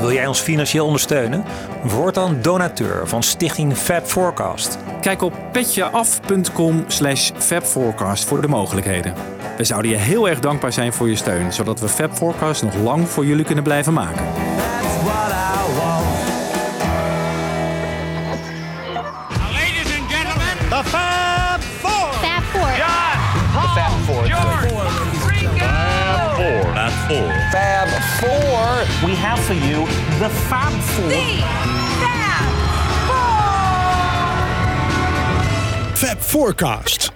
Wil jij ons financieel ondersteunen? Word dan donateur van Stichting Fab Forecast. Kijk op petjeaf.com slash fabforecast voor de mogelijkheden. We zouden je heel erg dankbaar zijn voor je steun, zodat we Fab Forecast nog lang voor jullie kunnen blijven maken. Fab Four. we have for you the Fab Four. Fab Forecast.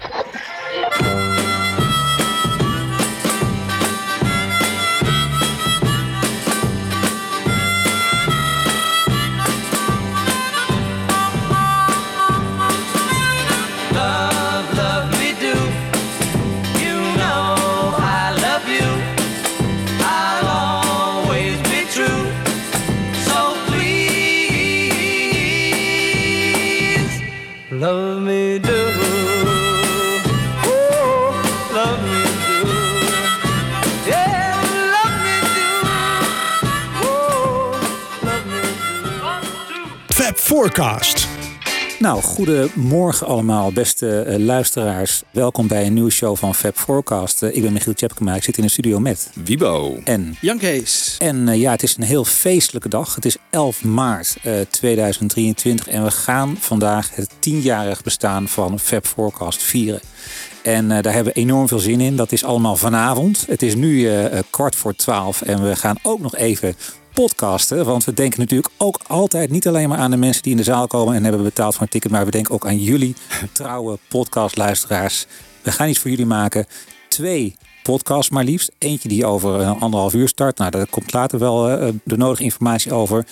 Forecast. Nou, goedemorgen allemaal, beste eh, luisteraars. Welkom bij een nieuwe show van Fab Forecast. Eh, ik ben Michiel Tjepkema, ik zit in de studio met Wibo. en. Jan Kees. En eh, ja, het is een heel feestelijke dag. Het is 11 maart eh, 2023 en we gaan vandaag het tienjarig bestaan van Fab Forecast vieren. En eh, daar hebben we enorm veel zin in. Dat is allemaal vanavond. Het is nu kwart voor twaalf en we gaan ook nog even podcasten. Want we denken natuurlijk ook altijd niet alleen maar aan de mensen die in de zaal komen en hebben betaald voor een ticket. Maar we denken ook aan jullie trouwe podcastluisteraars. We gaan iets voor jullie maken. Twee podcasts maar liefst. Eentje die over een anderhalf uur start. Nou, daar komt later wel eh, de nodige informatie over.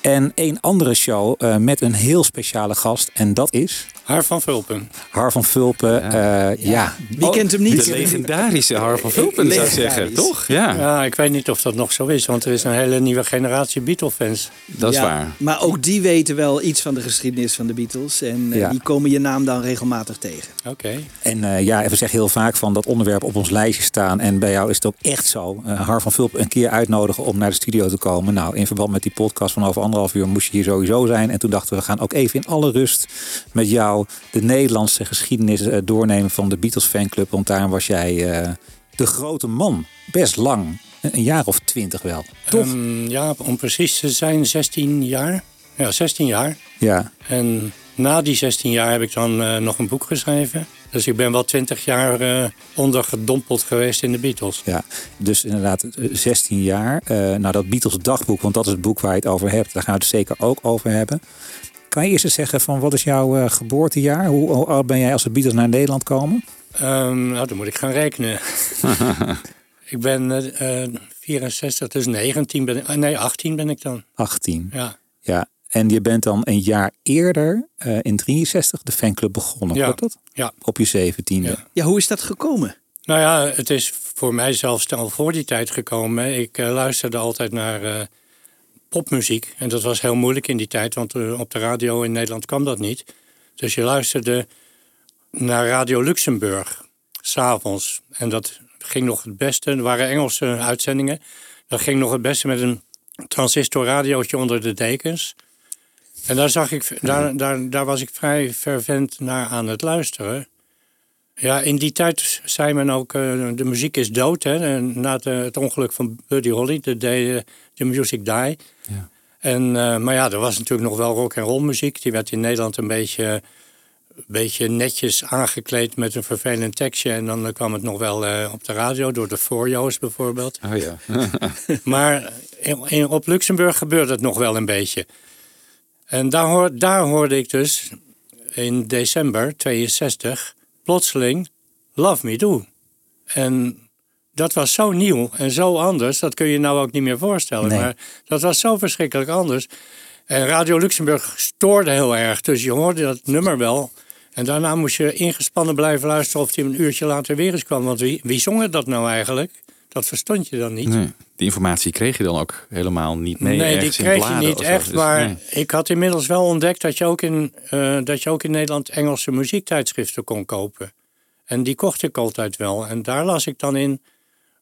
En een andere show eh, met een heel speciale gast. En dat is Haar van Vulpen. Har van Vulpen. Ja, ja. Wie kent hem niet? De legendarische Har van Vulpen zou ik zeggen, Legendarisch. toch? Ja, Ja, ik weet niet of dat nog zo is, want er is een hele nieuwe generatie Beatle-fans. dat is Ja, waar. Maar ook die weten wel iets van de geschiedenis van de Beatles. En eh, Ja. die komen je naam dan regelmatig tegen. Oké. En eh, ja, we zeggen heel vaak van dat onderwerp op ons lijstje staan. En bij jou is het ook echt zo. Eh, Har van Vulpen een keer uitnodigen om naar de studio te komen. Nou, in verband met die podcast van over anderhalf uur moest je hier sowieso zijn. En toen dachten we, we gaan ook even in alle rust met jou de Nederlandse geschiedenis eh, doornemen van de Beatles fanclub. Want daarom was jij eh, de grote man. Best lang. Een een jaar of twintig wel. Toch? Ehm, ja, om precies te zijn 16 jaar. Ja, 16 jaar. ja. En na die 16 jaar heb ik dan eh, nog een boek geschreven. Dus ik ben wel 20 jaar eh, ondergedompeld geweest in de Beatles. Ja, dus inderdaad eh, 16 jaar. Eh, nou, dat Beatles dagboek, want dat is het boek waar je het over hebt. Daar gaan we het zeker ook over hebben. Kan je eerst eens zeggen van wat is jouw geboortejaar? Hoe, hoe oud ben jij als de Beatles naar Nederland komen? Ehm, nou, dan moet ik gaan rekenen. ik ben eh, eh, 64, dus 19 ben ik, nee, 18 ben ik dan. 18. Ja, Ja. En je bent dan een jaar eerder, eh, in 63, de fanclub begonnen. Ja. Klopt dat? ja. Op je 17e. Ja. Ja, hoe is dat gekomen? Nou ja, het is voor mij zelfs al voor die tijd gekomen. Ik eh, luisterde altijd naar eh, popmuziek. En dat was heel moeilijk in die tijd, want op de radio in Nederland kwam dat niet. Dus je luisterde naar Radio Luxemburg, s'avonds. En dat ging nog het beste. Er waren Engelse uitzendingen. Dat ging nog het beste met een transistorradiootje onder de dekens. En daar, zag ik, daar, daar, daar was ik vrij fervent naar aan het luisteren. Ja, in die tijd zei men ook, eh, de muziek is dood. Hè? En na het, het ongeluk van Buddy Holly, de eh, The Music Die. Ja. En, eh, maar ja, er was natuurlijk nog wel rock en roll muziek. Die werd in Nederland een beetje, een beetje netjes aangekleed met een vervelend tekstje. En dan kwam het nog wel eh, op de radio, door de Forjo's bijvoorbeeld. Oh ja. Maar in, in- op Luxemburg gebeurde het nog wel een beetje. En daar, hoor, daar hoorde ik dus in december 62 plotseling Love Me Do. En dat was zo nieuw en zo anders, dat kun je je nou ook niet meer voorstellen. Nee. Maar dat was zo verschrikkelijk anders. En Radio Luxemburg stoorde heel erg, dus je hoorde dat nummer wel. En daarna moest je ingespannen blijven luisteren of die een uurtje later weer eens kwam. Want wie, wie zong het dat nou eigenlijk? Dat verstond je dan niet. Nee, die informatie kreeg je dan ook helemaal niet mee. Nee, die kreeg je niet echt. Dus, maar nee. ik had inmiddels wel ontdekt dat je, ook in, eh, dat je ook in Nederland Engelse muziektijdschriften kon kopen. En die kocht ik altijd wel. En daar las ik dan in,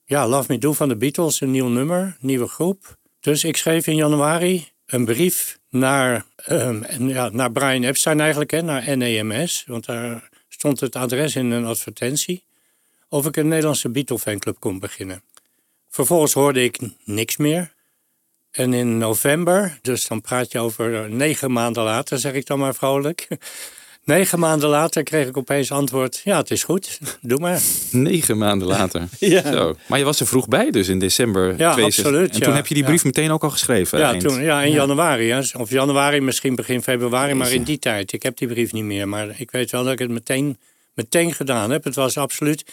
ja, Love Me Do van de Beatles, een nieuw nummer, nieuwe groep. Dus ik schreef in januari een brief naar, ehm, en ja, naar Brian Epstein eigenlijk, hè, naar NEMS. Want daar stond het adres in een advertentie. Of ik een Nederlandse Beatle fanclub kon beginnen. Vervolgens hoorde ik niks meer. En in november, dus dan praat je over eh, negen maanden later, zeg ik dan maar vrolijk. Negen maanden later kreeg ik opeens antwoord: Ja, het is goed, doe maar. Negen maanden later. Ja. Zo. Maar je was er vroeg bij dus in december Ja, 62. absoluut, En toen ja. heb je die Ja. brief meteen ook al geschreven. Ja, eind. toen, ja in januari. Hè. Of januari, misschien begin februari, maar in die tijd. Ik heb die brief niet meer, maar ik weet wel dat ik het meteen, meteen gedaan heb. Het was absoluut...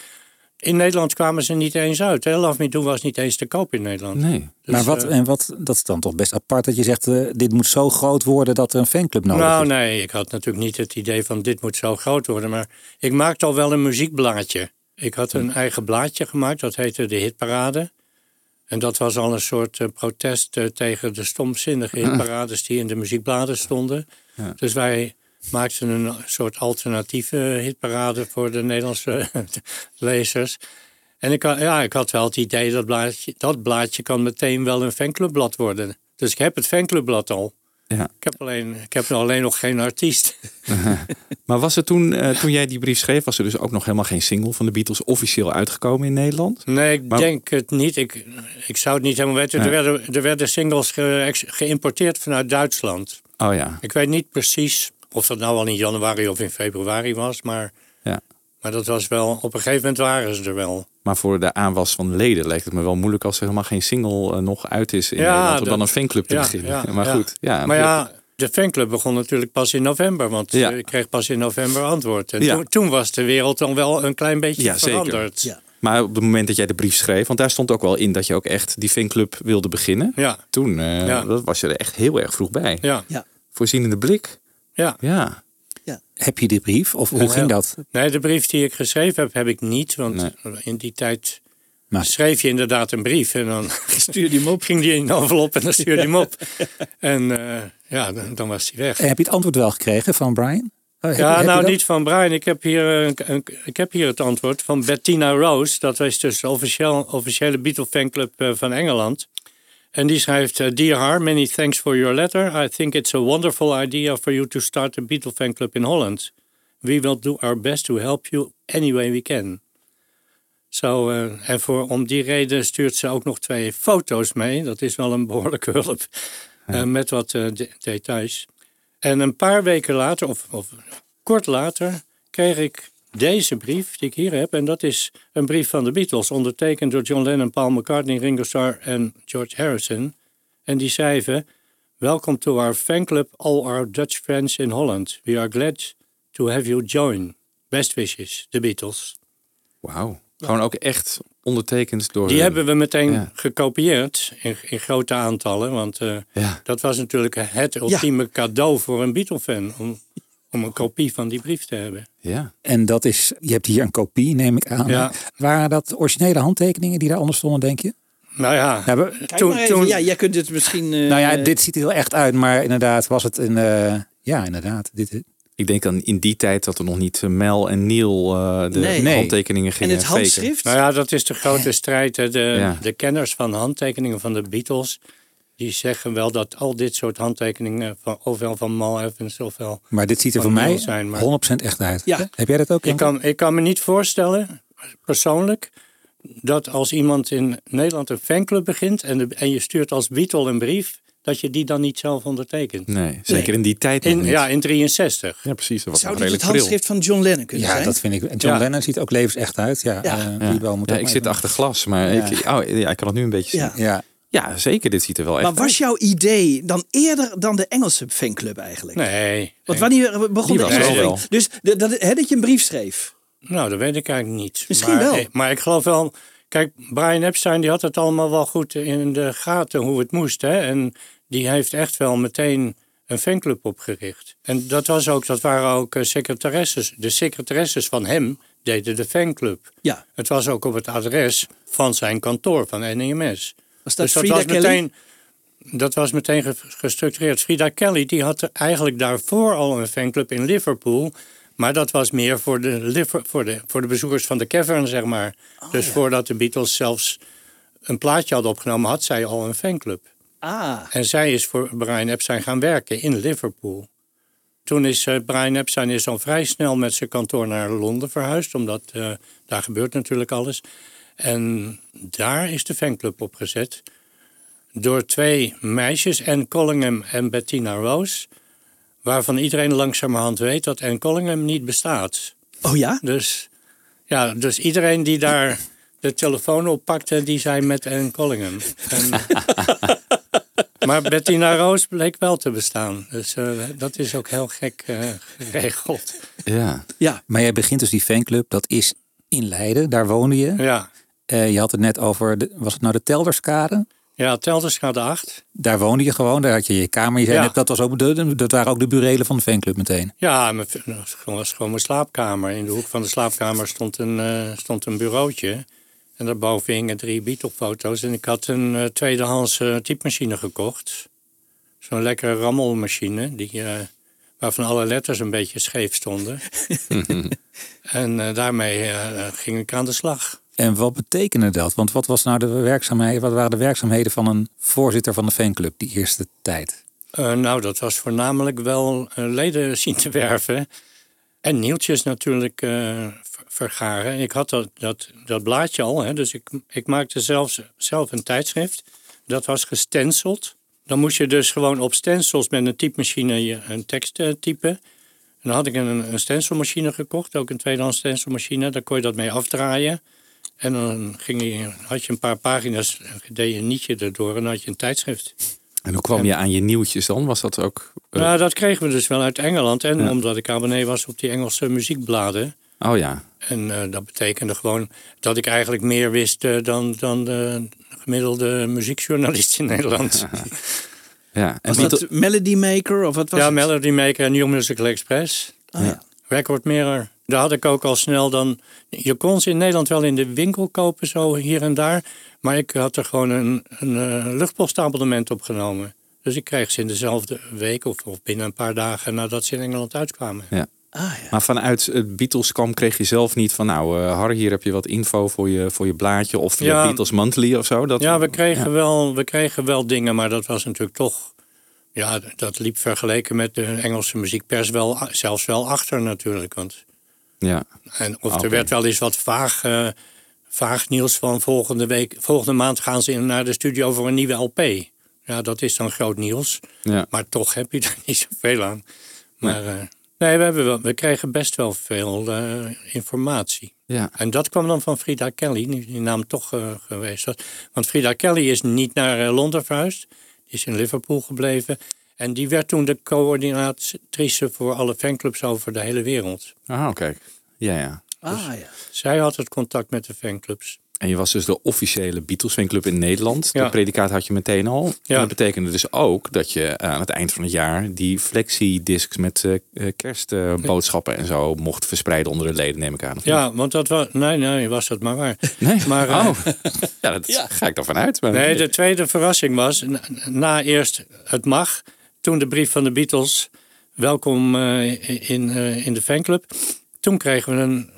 In Nederland kwamen ze niet eens uit. Hè. Love Me Do was niet eens te koop in Nederland. Nee. Dus, maar wat, eh, en wat, dat is dan toch best apart dat je zegt, eh, dit moet zo groot worden dat er een fanclub nodig nou, is. nee, ik had natuurlijk niet het idee van dit moet zo groot worden. Maar ik maakte al wel een muziekblaadje. Ik had een eigen blaadje gemaakt, dat heette De Hitparade. En dat was al een soort eh, protest tegen de stomzinnige hitparades die in de muziekbladen stonden. Ja. Dus wij maakten een soort alternatieve hitparade voor de Nederlandse lezers. En ik, had- ja, ik had wel het idee dat blaadje, dat blaadje kan meteen wel een fanclubblad worden. Dus ik heb het fanclubblad al. Ja. Ik heb, alleen, ik heb alleen nog geen artiest. Maar was er toen, eh, toen jij die brief schreef, was er dus ook nog helemaal geen single van de Beatles officieel uitgekomen in Nederland? Nee, ik Maar- denk het niet. Ik, ik zou het niet helemaal weten. Er, werden, er werden singles ge- geïmporteerd vanuit Duitsland. Oh ja. Ik weet niet precies of dat nou al in januari of in februari was. Maar, Ja. maar dat was wel... Op een gegeven moment waren ze er wel. Maar voor de aanwas van leden lijkt het me wel moeilijk als er helemaal geen single eh, nog uit is in Ja, Nederland. Om dat- dan een fanclub te ja, beginnen. ja, maar ja. goed. Ja, Maar ja, de fanclub begon natuurlijk pas in november. Want Ja. ik kreeg pas in november antwoord. En Ja. toen, toen was de wereld dan wel een klein beetje Ja, zeker. veranderd. Ja. Maar op het moment dat jij de brief schreef, want daar stond ook wel in dat je ook echt die fanclub wilde beginnen. Ja, Toen eh, Ja. dat was je er echt heel erg vroeg bij. ja, Voorzienende blik. Ja. Ja. Heb je die brief? Of hoe Ja. ging dat? Nee, de brief die ik geschreven heb, heb ik niet. Want Nee. in die tijd Maar- schreef je inderdaad een brief. En dan Stuur die hem op. ging die in een envelop en dan stuurde hij hem op. En eh, ja, dan, dan was hij weg. En heb je het antwoord wel gekregen van Brian? Oh, Ja, heb nou niet van Brian. Ik heb, hier, een, een- ik heb hier het antwoord van Bettina Rose. Dat is dus de officieel, officiële Beatle fanclub eh, van Engeland. En die schrijft... eh, Dear Har, many thanks for your letter. I think it's a wonderful idea for you to start a Beatle fanclub in Holland. We will do our best to help you any way we can. Zo, eh, en voor, om die reden stuurt ze ook nog twee foto's mee. Dat is wel een behoorlijke hulp. eh, met wat de- details. En een paar weken later, of, of kort later, kreeg ik deze brief die ik hier heb. En dat is een brief van de Beatles, ondertekend door John Lennon, Paul McCartney, Ringo Starr en George Harrison. En die schrijven: Welcome to our fanclub, all our Dutch friends in Holland. We are glad to have you join. Best wishes, de Beatles. Wauw. Gewoon ook echt ondertekend door... Die hun. hebben we meteen Ja. gekopieerd in, in grote aantallen. Want eh, Ja. dat was natuurlijk het ultieme cadeau voor een Beatle-fan. Om, om een kopie van die brief te hebben. Ja. En dat is, je hebt hier een kopie, neem ik aan. Ja. Waren dat originele handtekeningen die daaronder stonden, denk je? Nou ja, Nou, we- Kijk Toen- maar even. toen- ja, jij kunt het misschien... eh, nou ja, dit ziet er heel echt uit, maar inderdaad was het een... eh, ja, inderdaad. Dit, Ik denk dan in die tijd dat er nog niet eh, Mel en Neil eh, de Nee. Handtekeningen En gingen het faken. handschrift? nou ja, dat is de grote strijd. hè. De, Ja. de kenners van handtekeningen van de Beatles... die zeggen wel dat al dit soort handtekeningen... Van, ofwel van Mal Evans ofwel... maar dit ziet er voor mij zijn, maar- 100% echt uit. Ja. Heb jij dat ook? Ik kan, ik kan me niet voorstellen, persoonlijk... dat als iemand in Nederland een fanclub begint... en, de, en je stuurt als Beatle een brief... dat je die dan niet zelf ondertekent. Nee, zeker in die tijd nog In, niet. ja, in 63. Ja, precies. Dat was Zou nog dit het handschrift van John Lennon kunnen Ja, zijn? dat vind ik. En John Ja. Lennon ziet ook levensecht uit. Ja, Ja. eh, Ja. die wel moet Ja, ik zit achter glas, maar Ja. ik, oh, ja, ik kan het nu een beetje Ja. zien. Ja, Ja, zeker. Dit ziet er wel echt Maar was uit. jouw idee dan eerder dan de Engelse fanclub eigenlijk? Nee. Want nee. wanneer begon de Engelse. Dus dat, dat je een brief schreef. Nou, dat weet ik eigenlijk niet. Misschien maar, wel. eh, Maar ik geloof wel... Kijk, Brian Epstein die had het allemaal wel goed in de gaten hoe het moest. Hè? En die heeft echt wel meteen een fanclub opgericht. En dat, was ook, dat waren ook eh, secretaresses. De secretaresses van hem deden de fanclub. Ja. Het was ook op het adres van zijn kantoor, van NEMS. Was dat dus dat Frida was Kelly? meteen... Dat was meteen ge- gestructureerd. Frida Kelly die had eigenlijk daarvoor al een fanclub in Liverpool. Maar dat was meer voor de, voor de, voor de bezoekers van de cavern, zeg maar. dus voordat de Beatles zelfs een plaatje hadden opgenomen, had zij al een fanclub. Ah, En zij is voor Brian Epstein gaan werken in Liverpool. Toen is eh, Brian Epstein is al vrij snel met zijn kantoor naar Londen verhuisd, omdat eh, daar gebeurt natuurlijk alles. En daar is de fanclub opgezet door twee meisjes, Anne Collingham en Bettina Rose, waarvan iedereen langzamerhand weet dat Anne Collingham niet bestaat. oh ja? Dus, ja, dus iedereen die daar de telefoon oppakte, die zei met Anne Collingham. En, maar Bettina Roos bleek wel te bestaan. Dus eh, dat is ook heel gek eh, geregeld. Ja. Ja, Maar jij begint dus die fanclub, dat is in Leiden, daar woonde je. Ja, Eh, je had het net over, de, was het nou de Telderskade? ja Telderschade 8. Daar woonde je gewoon, daar had je je kamer. Je zei Ja. net, dat, was ook de, dat waren ook de burelen van de fanclub meteen. Ja, mijn, dat was gewoon mijn slaapkamer. In de hoek van de slaapkamer stond een, eh, stond een bureautje. En daarboven hingen drie Beatle-foto's. En ik had een eh, tweedehands eh, typemachine gekocht. Zo'n lekkere rammelmachine, die, waarvan alle letters een beetje scheef stonden. en daarmee ging ik aan de slag. En wat betekende dat? Want wat, was nou de werkzaamheden, wat waren de werkzaamheden van een voorzitter van de fanclub die eerste tijd? Eh, nou, dat was voornamelijk wel eh, leden zien te werven. En nieuwtjes natuurlijk eh, ver- vergaren. Ik had dat, dat, dat blaadje al, hè, dus ik, ik maakte zelfs, zelf een tijdschrift. Dat was gestenceld. Dan moest je dus gewoon op stencils met een typemachine een tekst typen. En dan had ik een, een stencilmachine gekocht, ook een tweedehands stencilmachine. Daar kon je dat mee afdraaien. En dan ging je, had je een paar pagina's, deed je een nietje erdoor en dan had je een tijdschrift. En hoe kwam je aan je nieuwtjes dan? Was dat ook... eh, Nou, dat kregen we dus wel uit Engeland. En omdat ik abonnee was op die Engelse muziekbladen. Oh ja. En eh, dat betekende gewoon dat ik eigenlijk meer wist eh, dan, dan de gemiddelde muziekjournalist in Nederland. ja. En was dat Melody Maker of wat was ja, het? Melody Maker en New Musical Express. Oh, ja. Record Mirror. Daar had ik ook al snel dan... Je kon ze in Nederland wel in de winkel kopen, zo hier en daar. Maar ik had er gewoon een, een eh, luchtpostabonnement op genomen. Dus ik kreeg ze in dezelfde week of, of binnen een paar dagen nadat ze in Engeland uitkwamen. Ah, ja. Maar vanuit het Beatles kwam kreeg je zelf niet van... nou, eh Harry, hier heb je wat info voor je, voor je blaadje... of via Ja. Beatles Monthly of zo. Dat, Ja, we kregen, Ja. Wel, we kregen wel dingen, maar dat was natuurlijk toch... Ja, dat liep vergeleken met de Engelse muziekpers wel, zelfs wel achter natuurlijk. Want, Ja. en, of er werd wel eens wat vaag, eh, vaag nieuws van volgende, week, volgende maand gaan ze naar de studio voor een nieuwe LP. Ja, dat is dan groot nieuws. Ja. Maar toch heb je er niet zoveel aan. Maar eh, nee, we, hebben wel, we kregen best wel veel eh, informatie. Ja. En dat kwam dan van Frida Kelly, die naam toch geweest was. Want Frida Kelly is niet naar Londen verhuisd. Die is in Liverpool gebleven. En die werd toen de coördinatrice voor alle fanclubs over de hele wereld. Ah, kijk. Ja, ja. Ah, ja. Zij had het contact met de fanclubs. En je was dus de officiële Beatles fanclub in Nederland. Ja. Dat predicaat had je meteen al. En Ja. dat betekende dus ook dat je aan het eind van het jaar... die flexi-discs met eh, eh, kerstboodschappen en zo mocht verspreiden onder de leden, neem ik aan. of niet? Ja, want dat was... Nee, nee, was dat maar waar. Nee? Maar, eh, oh. ja, dat ga ik dan vanuit. Nee, de tweede verrassing was, na, na eerst het mag, toen de brief van de Beatles, welkom eh, in, eh, in de fanclub. Toen kregen we een,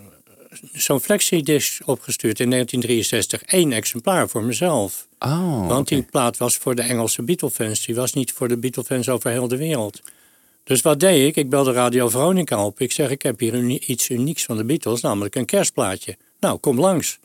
zo'n flexi-disc opgestuurd in 1963. Eén exemplaar voor mezelf. Oh, Want die plaat was voor de Engelse Beatle-fans. Die was niet voor de Beatle-fans over heel de wereld. Dus wat deed ik? Ik belde Radio Veronica op. Ik zeg, ik heb hier uni- iets unieks van de Beatles, namelijk een kerstplaatje. Nou, kom langs.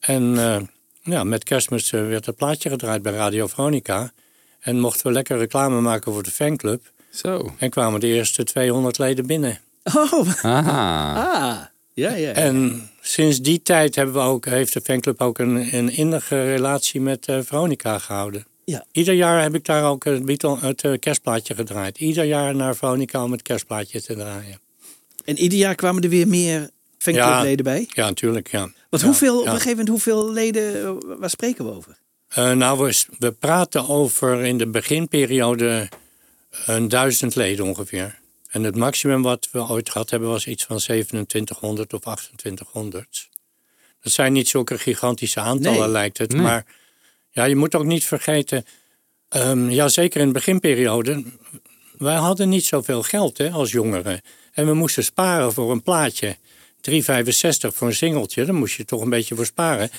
En eh, ja, met kerstmis werd het plaatje gedraaid bij Radio Veronica. En mochten we lekker reclame maken voor de fanclub. Zo. En kwamen de eerste 200 leden binnen. Oh, Ah. ah. Ja, ja. En sinds die tijd hebben we ook, heeft de fanclub ook een, een innige relatie met eh, Veronica gehouden. Ja. Ieder jaar heb ik daar ook het, Beatle, het eh, kerstplaatje gedraaid. Ieder jaar naar Veronica om het kerstplaatje te draaien. En ieder jaar kwamen er weer meer fanclubleden bij? Ja, natuurlijk, ja. Want Ja, hoeveel, op een gegeven moment, hoeveel leden, eh, waar spreken we over? Eh, nou, we, we praten over in de beginperiode een duizend leden ongeveer. En het maximum wat we ooit gehad hebben was iets van 2700 of 2800. Dat zijn niet zulke gigantische aantallen, Nee. lijkt het. Nee. Maar ja, je moet ook niet vergeten, ehm, ja, zeker in de beginperiode, wij hadden niet zoveel geld hè, als jongeren. En we moesten sparen voor een plaatje. 3,65 voor een singeltje, daar moest je toch een beetje voor sparen.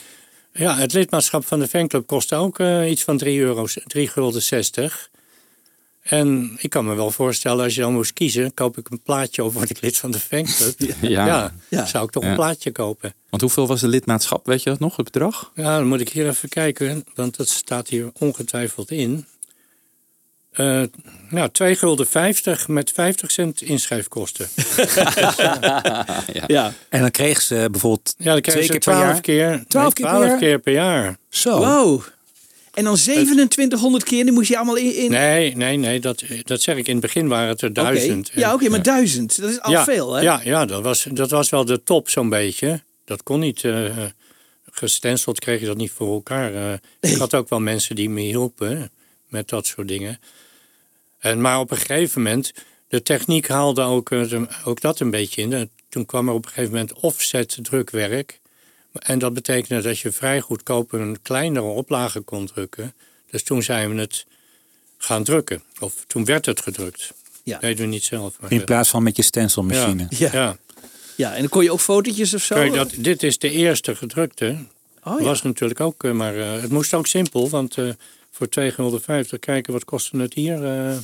Ja, het lidmaatschap van de fanclub kostte ook eh, iets van 3 euro, 3 gulden 60. En ik kan me wel voorstellen, als je dan moest kiezen, koop ik een plaatje of word ik lid van de fanclub? Ja. ja, Ja. zou ik toch Ja. een plaatje kopen. Want hoeveel was de lidmaatschap? Weet je dat nog, het bedrag? Ja, dan moet ik hier even kijken, want dat staat hier ongetwijfeld in. Eh nou, 2 gulden 50 met 50 cent inschrijfkosten. Ja. En dan kreeg ze bijvoorbeeld Ja, dan twee je keer per 12 jaar. keer, 12 nee, keer per jaar? keer per jaar. Zo. Wow. En dan 2700 keer, die moest je allemaal in... in... Nee, nee, nee, dat, dat zeg ik. In het begin waren het er duizend. Ja, oké, maar duizend. Dat is al ja, veel, hè? Ja, ja dat, was, dat was wel de top zo'n beetje. Dat kon niet. eh gestenceld kreeg je dat niet voor elkaar. Eh, Ik had ook wel mensen die me hielpen met dat soort dingen. En, maar op een gegeven moment, de techniek haalde ook, eh, ook dat een beetje in. Eh, Toen kwam er op een gegeven moment offset drukwerk. En dat betekende dat je vrij goedkoop een kleinere oplage kon drukken. Dus toen zijn we het gaan drukken. Of toen werd het gedrukt. Ja. Deden we niet zelf. Maar, In plaats van met je stencilmachine. ja. Ja. ja. Ja, en dan kon je ook fotootjes of zo? Kijk, dat, dit is de eerste gedrukte. oh, ja. Was natuurlijk ook, eh, maar eh, het moest ook simpel. Want eh, voor 2,50 gulden, kijken wat kostte het hier? eh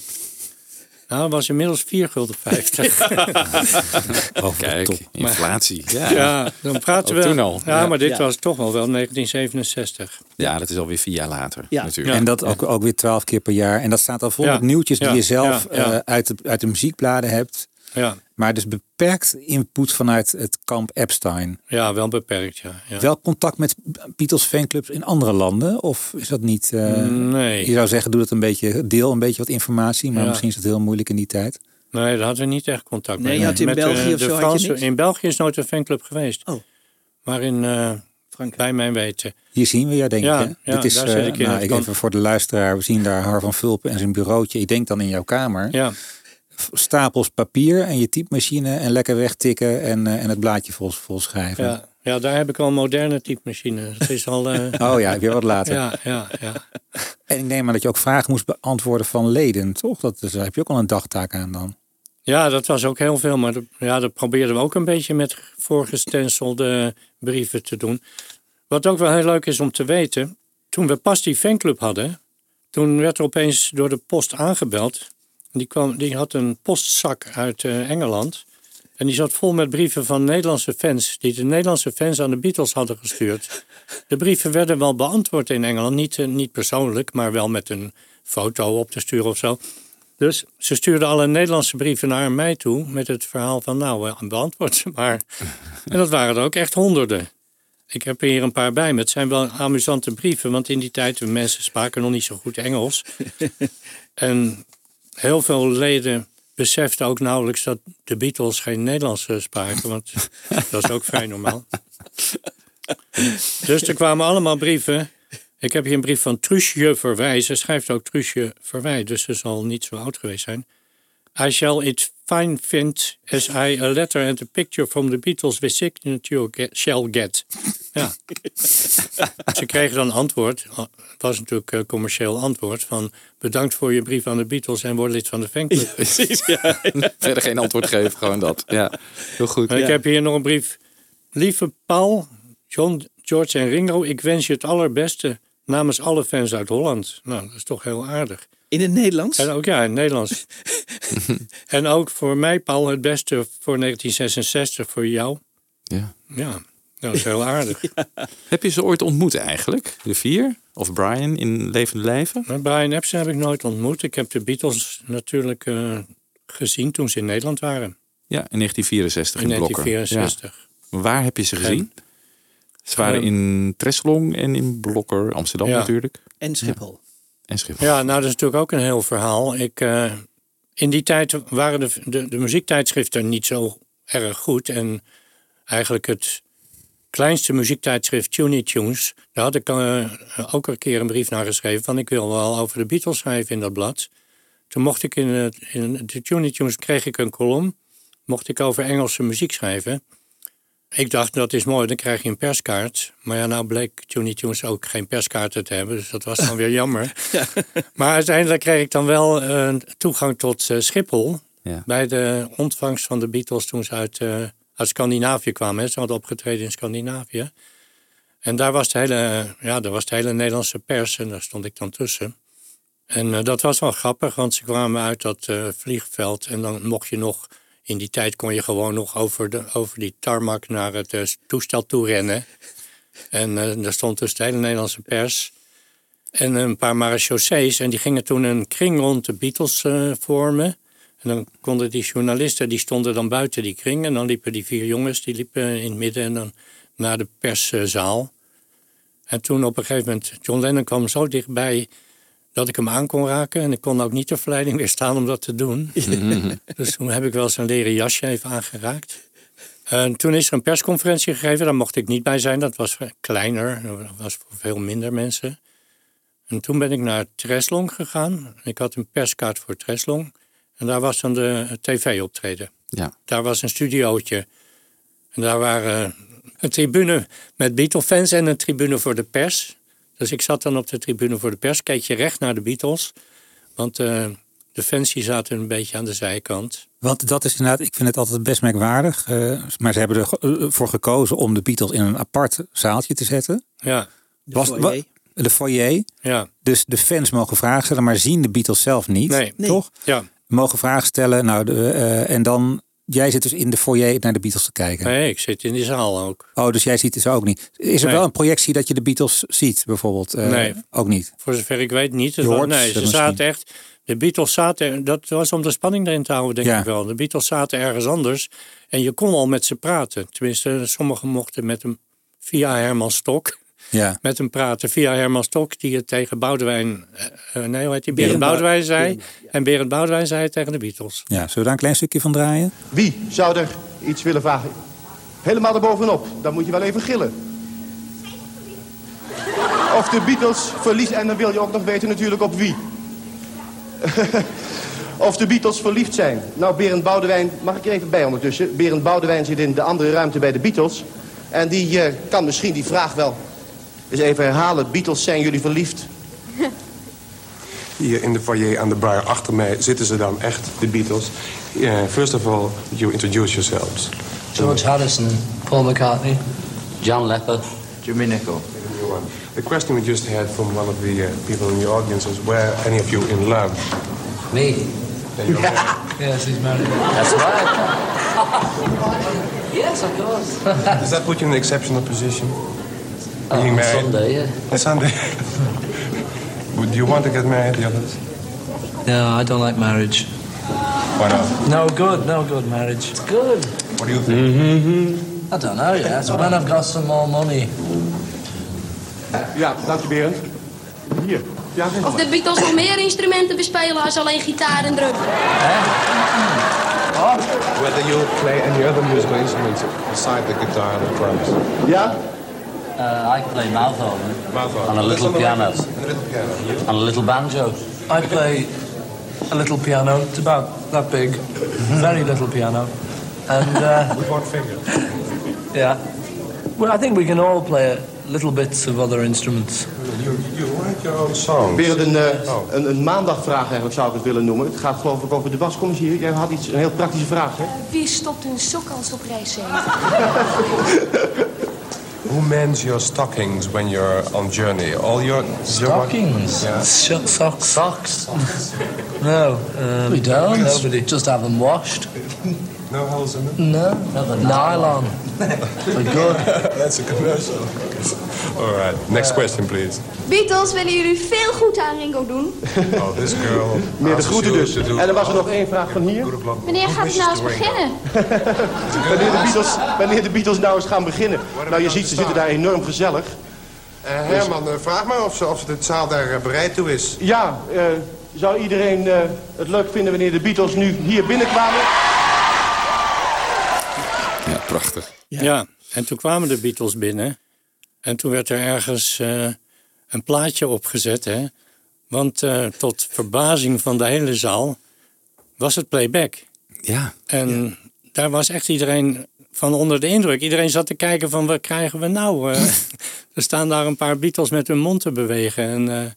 nou, het was inmiddels 4,50 gulden. Oh, Kijk, top. inflatie. Ja. ja, dan praten Oh, we... toen al. Ja, Ja. maar dit Ja. was toch wel wel 1967. ja, dat is alweer vier jaar later Ja. natuurlijk. En dat ook, ook weer twaalf keer per jaar. En dat staat al vol Ja. met nieuwtjes die je zelf Ja. Ja. eh, uit, de, uit de muziekbladen hebt. Ja, Maar dus beperkt input vanuit het kamp Epstein. ja wel beperkt, ja. ja. Wel contact met Beatles fanclubs in andere landen? Of is dat niet... eh, nee. Je zou zeggen, doe dat een beetje, deel een beetje wat informatie. Maar Ja. misschien is het heel moeilijk in die tijd. nee, daar hadden we niet echt contact Nee, mee. je had in Met, eh, België of de zo Franse-? In België is nooit een fanclub geweest. Oh. Maar in, eh, Frankrijk. bij mijn weten. Hier zien we jou, denk Ja, ik. Hè? ja, Dit is, daar eh, zit ik in nou, ik even voor de luisteraar. We zien daar Har van Vulpen en zijn bureautje. Ik denk dan in jouw kamer. Ja, Stapels papier en je typemachine en lekker wegtikken en, eh, en het blaadje vol, vol schrijven. ja, ja, daar heb ik al een moderne typemachine. Dat is al... eh, Oh ja, weer wat later. ja, ja, ja. En ik neem aan dat je ook vragen moest beantwoorden van leden, toch? Dat, dus daar heb je ook al een dagtaak aan dan. Ja, dat was ook heel veel. Maar dat, ja, dat probeerden we ook een beetje met voorgestencelde brieven te doen. Wat ook wel heel leuk is om te weten. Toen we pas die fanclub hadden. Toen werd er opeens door de post aangebeld. Die, kwam, die had een postzak uit eh, Engeland. En die zat vol met brieven van Nederlandse fans. Die de Nederlandse fans aan de Beatles hadden gestuurd. De brieven werden wel beantwoord in Engeland. Niet, eh, niet persoonlijk, maar wel met een foto op te sturen of zo. Dus ze stuurden alle Nederlandse brieven naar mij toe met het verhaal van nou, eh, beantwoord ze maar. En dat waren er ook echt honderden. Ik heb er hier een paar bij me. Het zijn wel amusante brieven, want in die tijd mensen spraken nog niet zo goed Engels. en heel veel leden beseften ook nauwelijks dat de Beatles geen Nederlands eh, spraken, want dat is ook vrij normaal. Dus er kwamen allemaal brieven. Ik heb hier een brief van Truusje Verwij. Ze schrijft ook Truusje Verwij, dus ze zal niet zo oud geweest zijn. I shall it fine find as I a letter and a picture from the Beatles with signature get, shall get. Ja. Ze kregen dan antwoord. Het was natuurlijk een commercieel antwoord van bedankt voor je brief aan de Beatles en word lid van de fanclub. Precies, ja. Verder geen antwoord geven, gewoon dat. Ja, heel goed. En Ik heb hier nog een brief. Lieve Paul, John, George en Ringo, ik wens je het allerbeste namens alle fans uit Holland. Nou, dat is toch heel aardig. In het Nederlands? En ook ja, in het Nederlands. en ook voor mij, Paul, het beste voor 1966 voor jou. Ja. Ja, dat is heel aardig. Heb je ze ooit ontmoet eigenlijk? De vier? Of Brian in levende lijven? Maar Brian Epson heb ik nooit ontmoet. Ik heb de Beatles natuurlijk eh, gezien toen ze in Nederland waren. Ja, in 1964 in, In Blokker. 1964. Ja. Waar heb je ze gezien? Ze waren in Tresselong en in Blokker, Amsterdam Ja. natuurlijk. En Schiphol. En Schiphol. Ja, nou, dat is natuurlijk ook een heel verhaal. Ik, eh, in die tijd waren de, de, de muziektijdschriften niet zo erg goed. En eigenlijk het kleinste muziektijdschrift, Tuny Tunes, daar had ik eh, ook een keer een brief naar geschreven van ik wil wel over de Beatles schrijven in dat blad. Toen mocht ik in, het, in de Tuny Tunes kreeg ik een kolom, mocht ik over Engelse muziek schrijven. Ik dacht, dat is mooi, dan krijg je een perskaart. Maar ja, nou bleek Tuny Tunes ook geen perskaarten te hebben. Dus dat was dan weer jammer. Maar uiteindelijk kreeg ik dan wel eh, toegang tot eh, Schiphol. Ja. Bij de ontvangst van de Beatles toen ze uit, eh, uit Scandinavië kwamen. hè. Ze hadden opgetreden in Scandinavië. En daar was, de hele, ja, daar was de hele Nederlandse pers en daar stond ik dan tussen. En dat was wel grappig, want ze kwamen uit dat vliegveld. En dan mocht je nog, in die tijd kon je gewoon nog over, de, over die tarmac naar het eh, toestel toe rennen. En eh, daar stond dus de hele Nederlandse pers. En een paar marechaussees. En die gingen toen een kring rond de Beatles eh, vormen. En dan konden die journalisten, die stonden dan buiten die kring. En dan liepen die vier jongens, die liepen in het midden en dan naar de perszaal. En toen op een gegeven moment, John Lennon kwam zo dichtbij dat ik hem aan kon raken. En ik kon ook niet de verleiding weerstaan om dat te doen. dus toen heb ik wel zijn leren jasje even aangeraakt. En toen is er een persconferentie gegeven, daar mocht ik niet bij zijn. Dat was kleiner, dat was voor veel minder mensen. En toen ben ik naar Treslong gegaan. Ik had een perskaart voor Treslong. En daar was dan de tv-optreden. Ja. Daar was een studiootje. En daar waren een tribune met Beatle-fans en een tribune voor de pers. Dus ik zat dan op de tribune voor de pers, keek je recht naar de Beatles. Want eh, de fans die zaten een beetje aan de zijkant. Want dat is inderdaad, ik vind het altijd best merkwaardig. eh, maar ze hebben ervoor gekozen om de Beatles in een apart zaaltje te zetten. Ja, De Was- foyer. wa- de foyer. ja, Dus de fans mogen vragen stellen, maar zien de Beatles zelf niet. Nee. Nee. Toch? ja. Mogen vragen stellen. Nou, de, eh, en dan, jij zit dus in de foyer naar de Beatles te kijken. Nee, ik zit in die zaal ook. Oh, dus jij ziet het ook niet. Is er Nee. wel een projectie dat je de Beatles ziet, bijvoorbeeld? Eh, Nee. Ook niet. Voor zover ik weet niet. Nee, ze ze misschien. zaten echt. De Beatles zaten. Dat was om de spanning erin te houden, denk Ja. ik wel. De Beatles zaten ergens anders. En je kon al met ze praten. Tenminste, sommigen mochten met hem via Herman Stok. Ja. Met hem praten via Herman Stok, die het tegen Boudewijn. eh, eh, nee, hoe heet die? Berend Berend Bou- Boudewijn zei. Berend, En Berend Boudewijn zei het tegen de Beatles. ja. Zullen we daar een klein stukje van draaien? Wie zou er iets willen vragen? Helemaal erbovenop, dan moet je wel even gillen. Of de Beatles verlies en dan wil je ook nog weten natuurlijk op wie. of de Beatles verliefd zijn. Nou, Berend Boudewijn, mag ik er even bij ondertussen? Berend Boudewijn zit in de andere ruimte bij de Beatles. En die eh, kan misschien die vraag wel eens even herhalen. Beatles, zijn jullie verliefd? Hier in de foyer aan de bar achter mij zitten ze dan echt, de Beatles. Uh, first of all, you introduce yourselves. George Harrison, Paul McCartney, John Lepper, Jimmy Nicol. The question we just had from one of the uh, people in the audience is were any of you in love? Me. Yes, he's married. That's right. yes, of course. Does that put you in an exceptional position? Oh, Being on married? Sunday, yeah. On Sunday. Would you want to get married, the others? No, I don't like marriage. Why not? No good, no good marriage. It's good. What do you think? I don't know yet. When I've got some more money. Ja, dank je Berend. Hier. Ja, Of de Beatles nog meer instrumenten bespelen als alleen gitaar en drum. Whether you play any other musical instruments beside the guitar and the drums. Ja? Uh, I play mouth organ. Mouth organ. On a little piano. And a little piano. On a little banjo. I play a little piano. It's about that big. Very little piano. And uh, With one finger. yeah. Well, I think we can all play little bits of other instruments. You, you write your own songs. Berend, een, eh, een, een maandagvraag eigenlijk zou ik het willen noemen. Het gaat geloof ik over de was. Kom eens hier. Jij had iets, een heel praktische vraag, hè? Wie stopt hun sok als op reis zijn? Who mends your stockings when you're on journey? All your Stockings? Yeah. Sh- socks? Socks? no. Um, we don't. Nobody. Just have them washed. No holes in them? No. Nylon. We're good. That's a commercial. All right. Next question, please. Beatles willen jullie veel goed aan Ringo doen. Oh, this girl. Meer de groeten dus. En er was er nog één vraag van hier. Wanneer gaat het nou eens beginnen? Wanneer de Beatles, wanneer de Beatles nou eens gaan beginnen. Nou, je ziet, ze zitten daar enorm gezellig. Eh, Herman, eh, vraag maar of, ze, of de zaal daar eh, bereid toe is. Ja, eh, zou iedereen eh, het leuk vinden wanneer de Beatles nu hier binnenkwamen? Ja, prachtig. Ja. en toen kwamen de Beatles binnen. En toen werd er ergens eh, een plaatje opgezet. Hè? Want eh, tot verbazing van de hele zaal was het playback. Ja. En daar was echt iedereen van onder de indruk. Iedereen zat te kijken van wat krijgen we nou? Eh, er staan daar een paar Beatles met hun mond te bewegen. En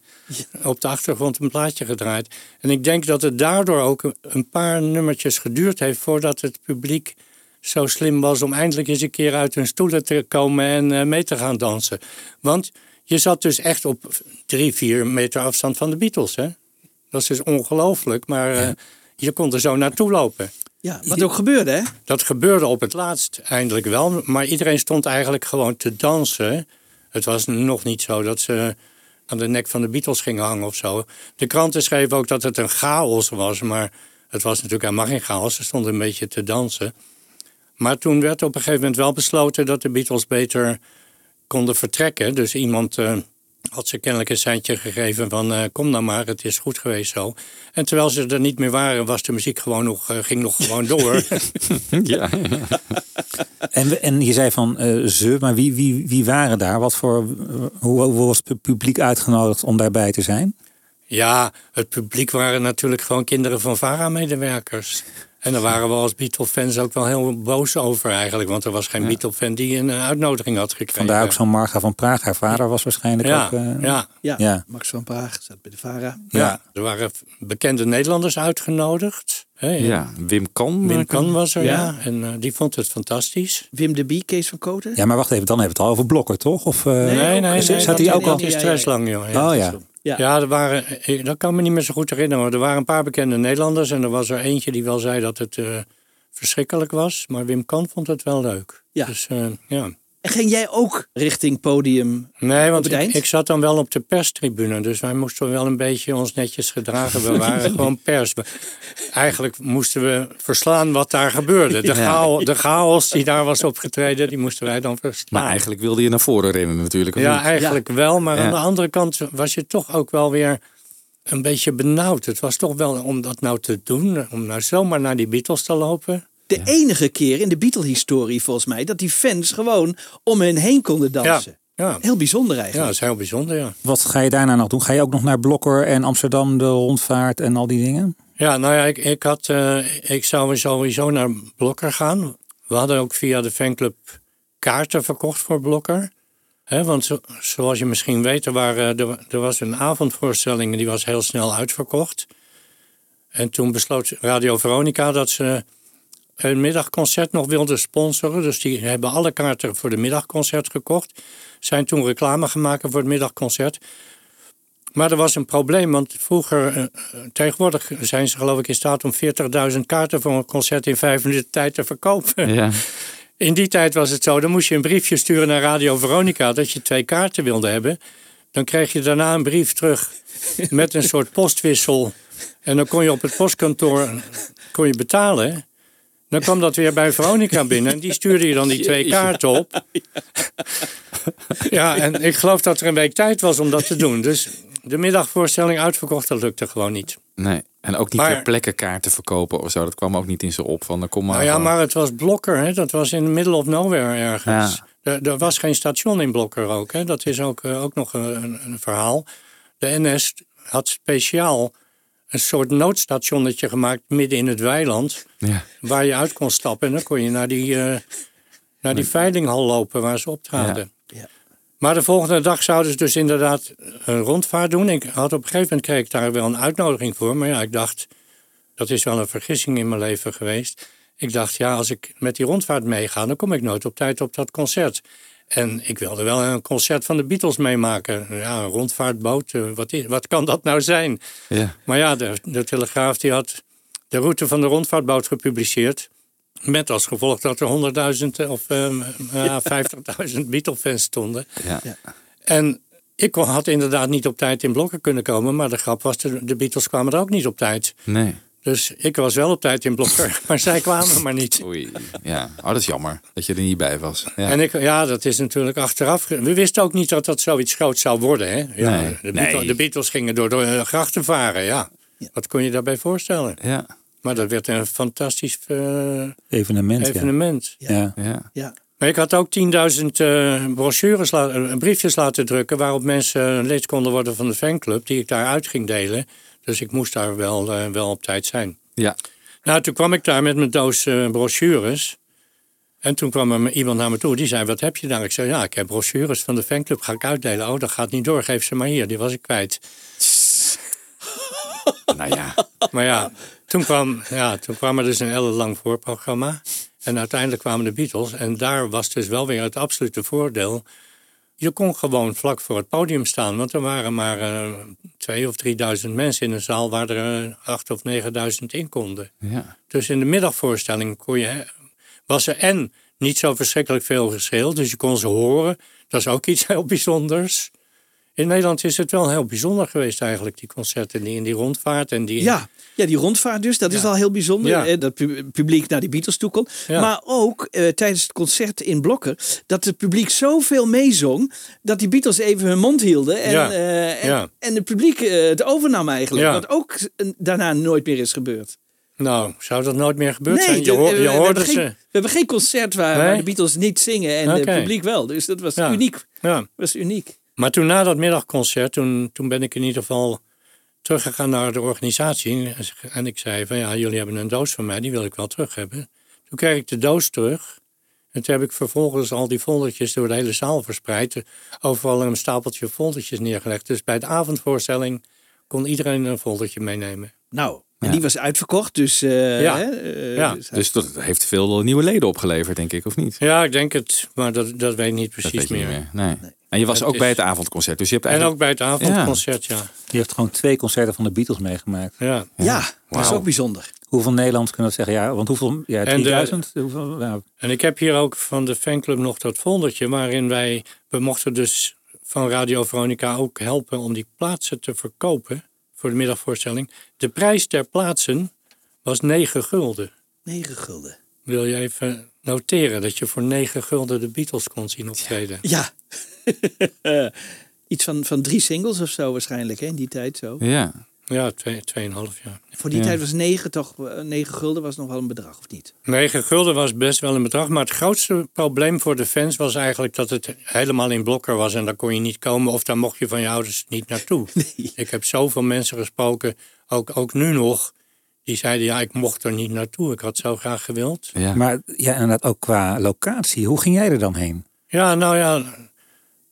op de achtergrond een plaatje gedraaid. En ik denk dat het daardoor ook een paar nummertjes geduurd heeft voordat het publiek zo slim was om eindelijk eens een keer uit hun stoelen te komen en eh, mee te gaan dansen. Want je zat dus echt op drie, vier meter afstand van de Beatles. Hè? Dat is dus ongelooflijk, maar eh, je kon er zo naartoe lopen. Ja, wat ook gebeurde, hè? Dat gebeurde op het laatst eindelijk wel, maar iedereen stond eigenlijk gewoon te dansen. Het was nog niet zo dat ze aan de nek van de Beatles gingen hangen of zo. De kranten schreven ook dat het een chaos was, maar het was natuurlijk helemaal geen chaos. Ze stonden een beetje te dansen. Maar toen werd op een gegeven moment wel besloten dat de Beatles beter konden vertrekken. Dus iemand eh, had ze kennelijk een seintje gegeven van eh, kom nou maar, het is goed geweest zo. En terwijl ze er niet meer waren, was de muziek gewoon nog, eh, ging nog gewoon door. ja. En, en je zei van eh, ze, maar wie, wie, wie waren daar? Wat voor, hoe, hoe was het publiek uitgenodigd om daarbij te zijn? Ja, het publiek waren natuurlijk gewoon kinderen van VARA-medewerkers. En daar waren we als Beatle-fans ook wel heel boos over eigenlijk. Want er was geen Beatle-fan die een eh, uitnodiging had gekregen. Vandaar ook zo'n Marga van Praag. Haar vader was waarschijnlijk Ja, ook... eh, ja. Ja, Ja. Max van Praag zat bij de VARA. Ja, er waren bekende Nederlanders uitgenodigd. Hè, Ja, Wim Kan. Wim eh, Kan was er, ja. Ja. En die vond het fantastisch. Wim de Bie, Kees van Koten. Ja, maar wacht even, dan hebben we het al over Blokker, toch? Of, eh, Nee, nee, nee. zat hij ook is al? niet stresslang, joh. Oh ja. Ja. Ja, er waren, dat kan me niet meer zo goed herinneren. Maar er waren een paar bekende Nederlanders. En er was er eentje die wel zei dat het eh, verschrikkelijk was. Maar Wim Kan vond het wel leuk. Ja. Dus eh, ja. En ging jij ook richting podium? Nee, want het eind? ik, ik zat dan wel op de perstribune. Dus wij moesten wel een beetje ons netjes gedragen. We waren gewoon pers. Eigenlijk moesten we verslaan wat daar gebeurde. De, Ja. chaos, de chaos die daar was opgetreden, die moesten wij dan verslaan. Maar eigenlijk wilde je naar voren rennen natuurlijk. Ja, niet? eigenlijk wel. Maar Ja. aan de andere kant was je toch ook wel weer een beetje benauwd. Het was toch wel om dat nou te doen. Om nou zomaar naar die Beatles te lopen. De enige keer in de Beatle-historie volgens mij dat die fans gewoon om hen heen konden dansen. Ja, Heel bijzonder ja, eigenlijk. dat is heel bijzonder, ja. Wat ga je daarna nog doen? Ga je ook nog naar Blokker en Amsterdam, de rondvaart en al die dingen? Ja, nou ja, ik, ik, had, eh, ik zou sowieso naar Blokker gaan. We hadden ook via de fanclub kaarten verkocht voor Blokker. Hè, want zo- zoals je misschien weet, er, waren, er, er was een avondvoorstelling die was heel snel uitverkocht. En toen besloot Radio Veronica dat ze een middagconcert nog wilden sponsoren. Dus die hebben alle kaarten voor de middagconcert gekocht. Zijn toen reclame gemaakt voor het middagconcert. Maar er was een probleem, want vroeger, eh, tegenwoordig zijn ze geloof ik in staat om 40.000 kaarten voor een concert in vijf minuten tijd te verkopen. Ja. In die tijd was het zo, dan moest je een briefje sturen naar Radio Veronica dat je twee kaarten wilde hebben. Dan kreeg je daarna een brief terug met een soort postwissel. En dan kon je op het postkantoor kon je betalen. Dan kwam dat weer bij Veronica binnen en die stuurde je dan die twee kaarten op. Ja, en ik geloof dat er een week tijd was om dat te doen. Dus de middagvoorstelling uitverkocht, dat lukte gewoon niet. Nee. En ook niet Maar- ter plekke kaarten verkopen of zo. Dat kwam ook niet in ze op. Van, dan kom maar Nou ja, gewoon- maar het was Blokker, hè? dat was in the middle of nowhere ergens. Er, er was geen station in Blokker ook, hè? dat is ook, eh, ook nog een, een verhaal. De NS had speciaal een soort noodstationnetje gemaakt midden in het weiland, Ja. waar je uit kon stappen. En dan kon je naar die, eh, naar die veilinghal lopen waar ze optraden. Ja. Maar de volgende dag zouden ze dus inderdaad een rondvaart doen. Ik had op een gegeven moment kreeg ik daar wel een uitnodiging voor. Maar ja, ik dacht, dat is wel een vergissing in mijn leven geweest. Ik dacht, ja, als ik met die rondvaart meega, dan kom ik nooit op tijd op dat concert. En ik wilde wel een concert van de Beatles meemaken. Ja, een rondvaartboot, eh, wat, is, wat kan dat nou zijn? Ja. Maar ja, de, de Telegraaf die had de route van de rondvaartboot gepubliceerd. Met als gevolg dat er 100.000 of ehm, ja, 50.000 Beatle-fans stonden. Ja. En ik kon- had inderdaad niet op tijd in blokken kunnen komen. Maar de grap was, de, de Beatles kwamen er ook niet op tijd. Nee. Dus ik was wel op tijd in blokker, maar zij kwamen maar niet. Oei. Ja. Oh, dat is jammer dat je er niet bij was. Ja. En ik, ja, dat is natuurlijk achteraf. We wisten ook niet dat dat zoiets groots zou worden. Hè? Ja, Nee, de, nee. Beatles, de Beatles gingen door de grachten varen. Ja. Wat kon je daarbij voorstellen? Ja. Maar dat werd een fantastisch eh, Evenement. ja. evenement. Ja. Ja. Ja. Maar ik had ook 10.000 eh, brochures, la- eh, briefjes laten drukken... waarop mensen lid konden worden van de fanclub... die ik daar uit ging delen. Dus ik moest daar wel, eh, wel op tijd zijn. Ja. Nou, toen kwam ik daar met mijn doos eh, brochures. En toen kwam er iemand naar me toe. Die zei, wat heb je daar? Ik zei, ja, ik heb brochures van de fanclub. Ga ik uitdelen. Oh, dat gaat niet door. Geef ze maar hier. Die was ik kwijt. Nou ja. Maar ja, toen kwam, ja, toen kwam er dus een ellenlang voorprogramma. En uiteindelijk kwamen de Beatles. En daar was dus wel weer het absolute voordeel. Je kon gewoon vlak voor het podium staan. Want er waren maar eh twee of drieduizend mensen in een zaal... waar er eh, acht of negenduizend in konden. Ja. Dus in de middagvoorstelling kon je, was er en niet zo verschrikkelijk veel verschil. Dus je kon ze horen. Dat is ook iets heel bijzonders. In Nederland is het wel heel bijzonder geweest eigenlijk. Die concerten die in die rondvaart en die... Ja, ja, die rondvaart dus, dat is al heel bijzonder. Ja. hè, Dat pu- publiek naar die Beatles toe kon. Ja. Maar ook eh, tijdens het concert in Blokker, dat het publiek zoveel meezong, dat die Beatles even hun mond hielden. En, Ja. eh, en, het publiek eh, het overnam eigenlijk. Wat ook daarna nooit meer is gebeurd. Nou, zou dat nooit meer gebeurd zijn? Je, hoor- eh, je we, hoorde hebben ze... geen, we hebben geen concert waar, Nee? waar de Beatles niet zingen en het publiek wel. Dus dat was uniek. Ja. was uniek. Maar toen na dat middagconcert, toen, toen ben ik in ieder geval teruggegaan naar de organisatie. En ik zei van ja, jullie hebben een doos van mij, die wil ik wel terug hebben. Toen kreeg ik de doos terug. En toen heb ik vervolgens al die foldertjes door de hele zaal verspreid. Overal een stapeltje foldertjes neergelegd. Dus bij de avondvoorstelling kon iedereen een foldertje meenemen. Nou, en Ja. die was uitverkocht. Dus, eh, Ja. hè, eh, Ja. dus- Dus dat heeft veel nieuwe leden opgeleverd, denk ik, of niet? Ja, ik denk het, maar dat, dat weet ik niet precies dat weet je meer. niet meer. Nee. En je was Het ook is- bij het avondconcert. Dus je hebt En eigenlijk... ook bij het avondconcert, ja. Die heeft gewoon twee concerten van de Beatles meegemaakt. Ja, ja, dat is ook bijzonder. Hoeveel Nederlands kunnen we zeggen? Ja, want hoeveel? Ja, En de- 3000? Hoeveel, ja, En ik heb hier ook van de fanclub nog dat foldertje waarin wij, we mochten dus van Radio Veronica ook helpen om die plaatsen te verkopen voor de middagvoorstelling. De prijs ter plaatsen was 9 gulden. 9 gulden. Wil je even noteren dat je voor 9 gulden de Beatles kon zien optreden? Ja. Iets van, van drie singles of zo waarschijnlijk, hè, in die tijd zo. Ja. Ja, twee- 2,5 jaar. Voor die Ja. tijd was 9 toch, eh, 9 gulden was nog wel een bedrag, of niet? 9 gulden was best wel een bedrag, maar het grootste probleem voor de fans was eigenlijk dat het helemaal in blokker was en daar kon je niet komen of daar mocht je van je ouders niet naartoe. Ik heb zoveel mensen gesproken, ook, ook nu nog, die zeiden ja, ik mocht er niet naartoe. Ik had zo graag gewild. Ja. Maar ja, inderdaad ook qua locatie. Hoe ging jij er dan heen? Ja, nou ja,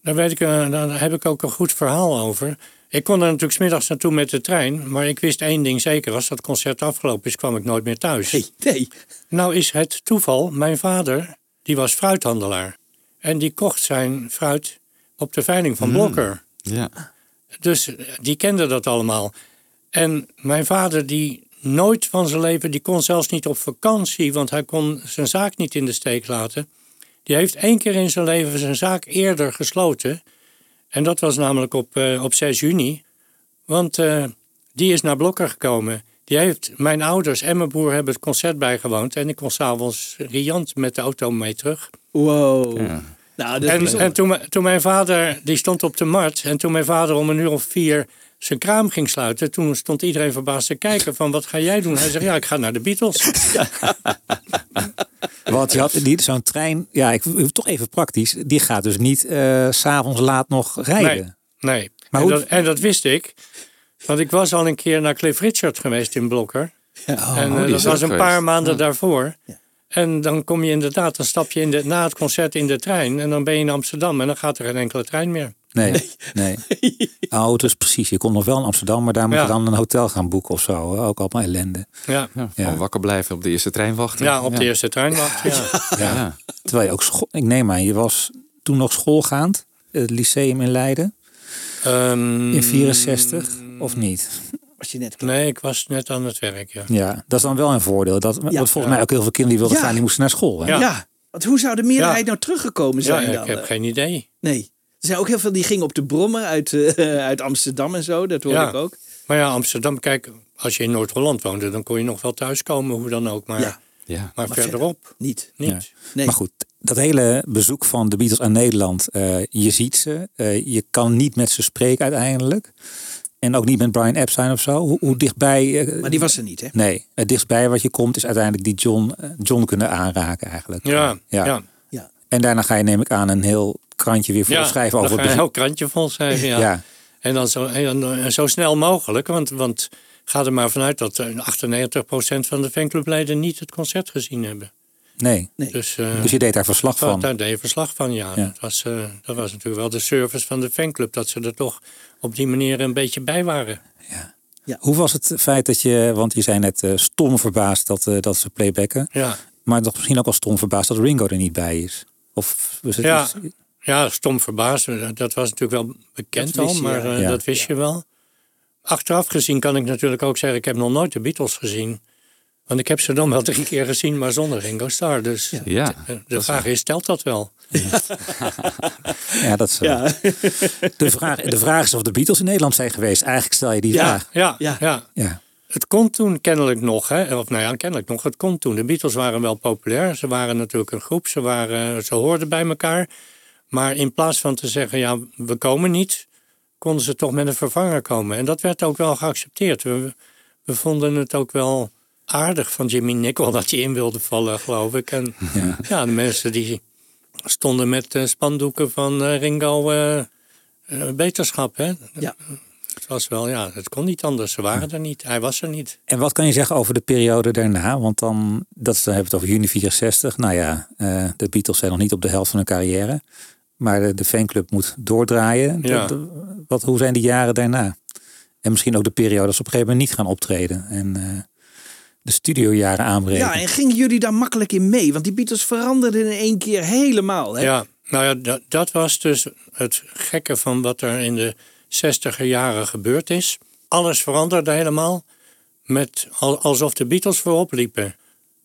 daar, weet ik, eh, daar heb ik ook een goed verhaal over. Ik kon er natuurlijk 's middags naartoe met de trein, maar ik wist één ding zeker. Als dat concert afgelopen is, kwam ik nooit meer thuis. Nee, nee. Nou is het toeval, mijn vader, die was fruithandelaar. En die kocht zijn fruit op de veiling van Blokker. Ja. Dus eh, die kende dat allemaal. En mijn vader, die nooit van zijn leven, die kon zelfs niet op vakantie, want hij kon zijn zaak niet in de steek laten. Die heeft één keer in zijn leven zijn zaak eerder gesloten. En dat was namelijk op, eh, op 6 juni. Want eh, die is naar Blokker gekomen. Die heeft, mijn ouders en mijn broer hebben het concert bijgewoond. En ik kon s'avonds riant met de auto mee terug. Wow. Ja. Nou, dat is En, en toen, mijn- toen mijn vader, die stond op de markt. En toen mijn vader om een uur of vier zijn kraam ging sluiten. Toen stond iedereen verbaasd te kijken van wat ga jij doen? Hij zegt ja, ik ga naar de Beatles. Want je had die- zo'n trein, ja, ik toch even praktisch. Die gaat dus niet eh, s s'avonds laat nog rijden. Nee, nee. Maar en, hoe- dat, en dat wist ik. Want ik was al een keer naar Cliff Richard geweest in Blokker. en oh, eh, dat was een paar geweest. maanden daarvoor. En dan kom je inderdaad, dan stap je in de, na het concert in de trein. En dan ben je in Amsterdam en dan gaat er geen enkele trein meer. Nee, nee. Oh, dus precies. Je komt nog wel in Amsterdam, maar daar moet Ja. je dan een hotel gaan boeken of zo. Ook allemaal ellende. Ja, Ja, Ja. Van wakker blijven op de eerste trein wachten. ja op de eerste trein wacht. Ja. Ja. Ja. Terwijl je ook school, ik neem aan, je was toen nog schoolgaand, het lyceum in Leiden, Ehm, in 64, of niet? Was je net klaar. Nee, ik was net aan het werk, ja. Ja, dat is dan wel een voordeel. Dat, want volgens mij ook heel veel kinderen die wilden Ja. gaan, die moesten naar school. Hè? Ja. Ja. want hoe zou de meerderheid Ja. nou teruggekomen Ja, zijn ik dan? heb geen idee. Nee. Er zijn ook heel veel die gingen op de brommer uit, eh, uit Amsterdam en zo. Dat hoorde Ja. ik ook. Maar ja, Amsterdam, kijk, als je in Noord-Holland woonde, dan kon je nog wel thuiskomen, hoe dan ook. Maar, Ja. Ja. maar, verderop Niet. niet. Ja. Nee. Maar goed, dat hele bezoek van de Beatles aan Nederland, eh, je ziet ze, eh, je kan niet met ze spreken uiteindelijk. En ook niet met Brian Epstein of zo. Hoe, hoe dichtbij... Maar die was er niet, hè? Nee, het dichtstbij wat je komt is uiteindelijk die John, John kunnen aanraken eigenlijk. Ja, ja. Ja. ja. En daarna ga je neem ik aan een heel krantje weer voor schrijven over dan het ga je een heel krantje vol schrijven, ja. Ja. En dan zo, en eh, zo snel mogelijk, want, want ga er maar vanuit dat eh, 98% van de fanclubleden niet het concert gezien hebben. Nee. Nee. Dus, eh, Dus je deed daar verslag van. Daar deed je verslag van, ja. Ja. Dat, was, eh, dat was natuurlijk wel de service van de fanclub, dat ze er toch op die manier een beetje bij waren. Hoe was het feit dat je, want je zei net eh, stom verbaasd dat, eh, dat ze playbacken. Ja. Maar toch misschien ook al stom verbaasd dat Ringo er niet bij is. Of was het Ja, iets- ja, stom verbaasd. Dat was natuurlijk wel bekend Dat al, je, maar eh, Ja. dat wist je wel. Achteraf gezien kan ik natuurlijk ook zeggen... ik heb nog nooit de Beatles gezien. Want ik heb ze dan wel drie keer gezien, maar zonder Ringo Starr. Dus Ja, eh, de vraag is, telt dat wel? Ja, dat is, Ja. de, vraag, de vraag is of de Beatles in Nederland zijn geweest. Eigenlijk stel je die Ja. vraag. Ja, Ja. ja. Ja. Het kon toen kennelijk nog, hè? of nou ja, kennelijk nog, het kon toen. De Beatles waren wel populair, ze waren natuurlijk een groep, ze, waren, ze hoorden bij elkaar. Maar in plaats van te zeggen, ja, we komen niet, konden ze toch met een vervanger komen. En dat werd ook wel geaccepteerd. We, we vonden het ook wel aardig van Jimmy Nicol dat hij in wilde vallen, geloof ik. En ja, de mensen die stonden met eh, spandoeken van eh, Ringo eh, eh, beterschap, hè? Ja. Het was wel, ja, het kon niet anders. Ze waren er niet. Hij was er niet. En wat kan je zeggen over de periode daarna? Want dan, dat, is- dan hebben we het over juni 64. Nou ja, eh, de Beatles zijn nog niet op de helft van hun carrière. Maar de, de fanclub moet doordraaien. Ja. Dat- wat, hoe zijn die jaren daarna? En misschien ook de periode dat ze op een gegeven moment niet gaan optreden. En eh, de studiojaren aanbreken. Ja, en gingen jullie daar makkelijk in mee? Want die Beatles veranderden in één keer helemaal. Hè? Ja, nou ja, dat, dat was dus het gekke van wat er in de zestiger jaren gebeurd is. Alles veranderde helemaal, met, al- alsof de Beatles voorop liepen.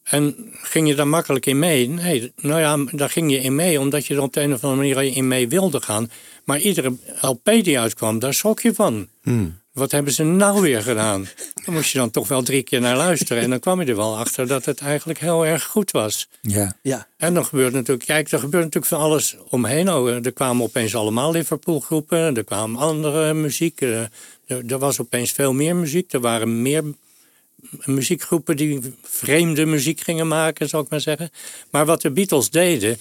En ging je daar makkelijk in mee? Nee, nou ja, daar ging je in mee omdat je er op de een of andere manier in mee wilde gaan. Maar iedere LP die uitkwam, daar schrok je van. Wat hebben ze nou weer gedaan? Dan moest je dan toch wel drie keer naar luisteren. En dan kwam je er wel achter dat het eigenlijk heel erg goed was. Ja. Ja. En dan gebeurt natuurlijk, kijk, er gebeurt natuurlijk van alles omheen. Oh, eh, er kwamen opeens allemaal Liverpool-groepen, er kwam andere muziek. eh, Er, er was opeens veel meer muziek. Er waren meer muziekgroepen die vreemde muziek gingen maken, zou ik maar zeggen. Maar wat de Beatles deden,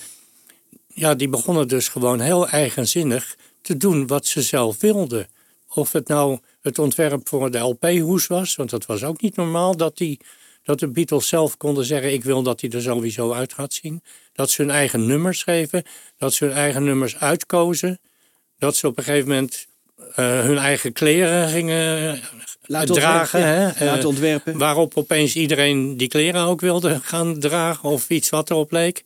ja, die begonnen dus gewoon heel eigenzinnig te doen wat ze zelf wilden. Of het nou het ontwerp voor de LP-hoes was, want dat was ook niet normaal dat, die, dat de Beatles zelf konden zeggen: Ik wil dat hij er sowieso uit gaat zien. Dat ze hun eigen nummers schreven, dat ze hun eigen nummers uitkozen. Dat ze op een gegeven moment hun eigen kleren gingen Laten dragen. ja. hè, Laten eh, ontwerpen. Waarop opeens iedereen die kleren ook wilde gaan dragen of iets wat erop leek.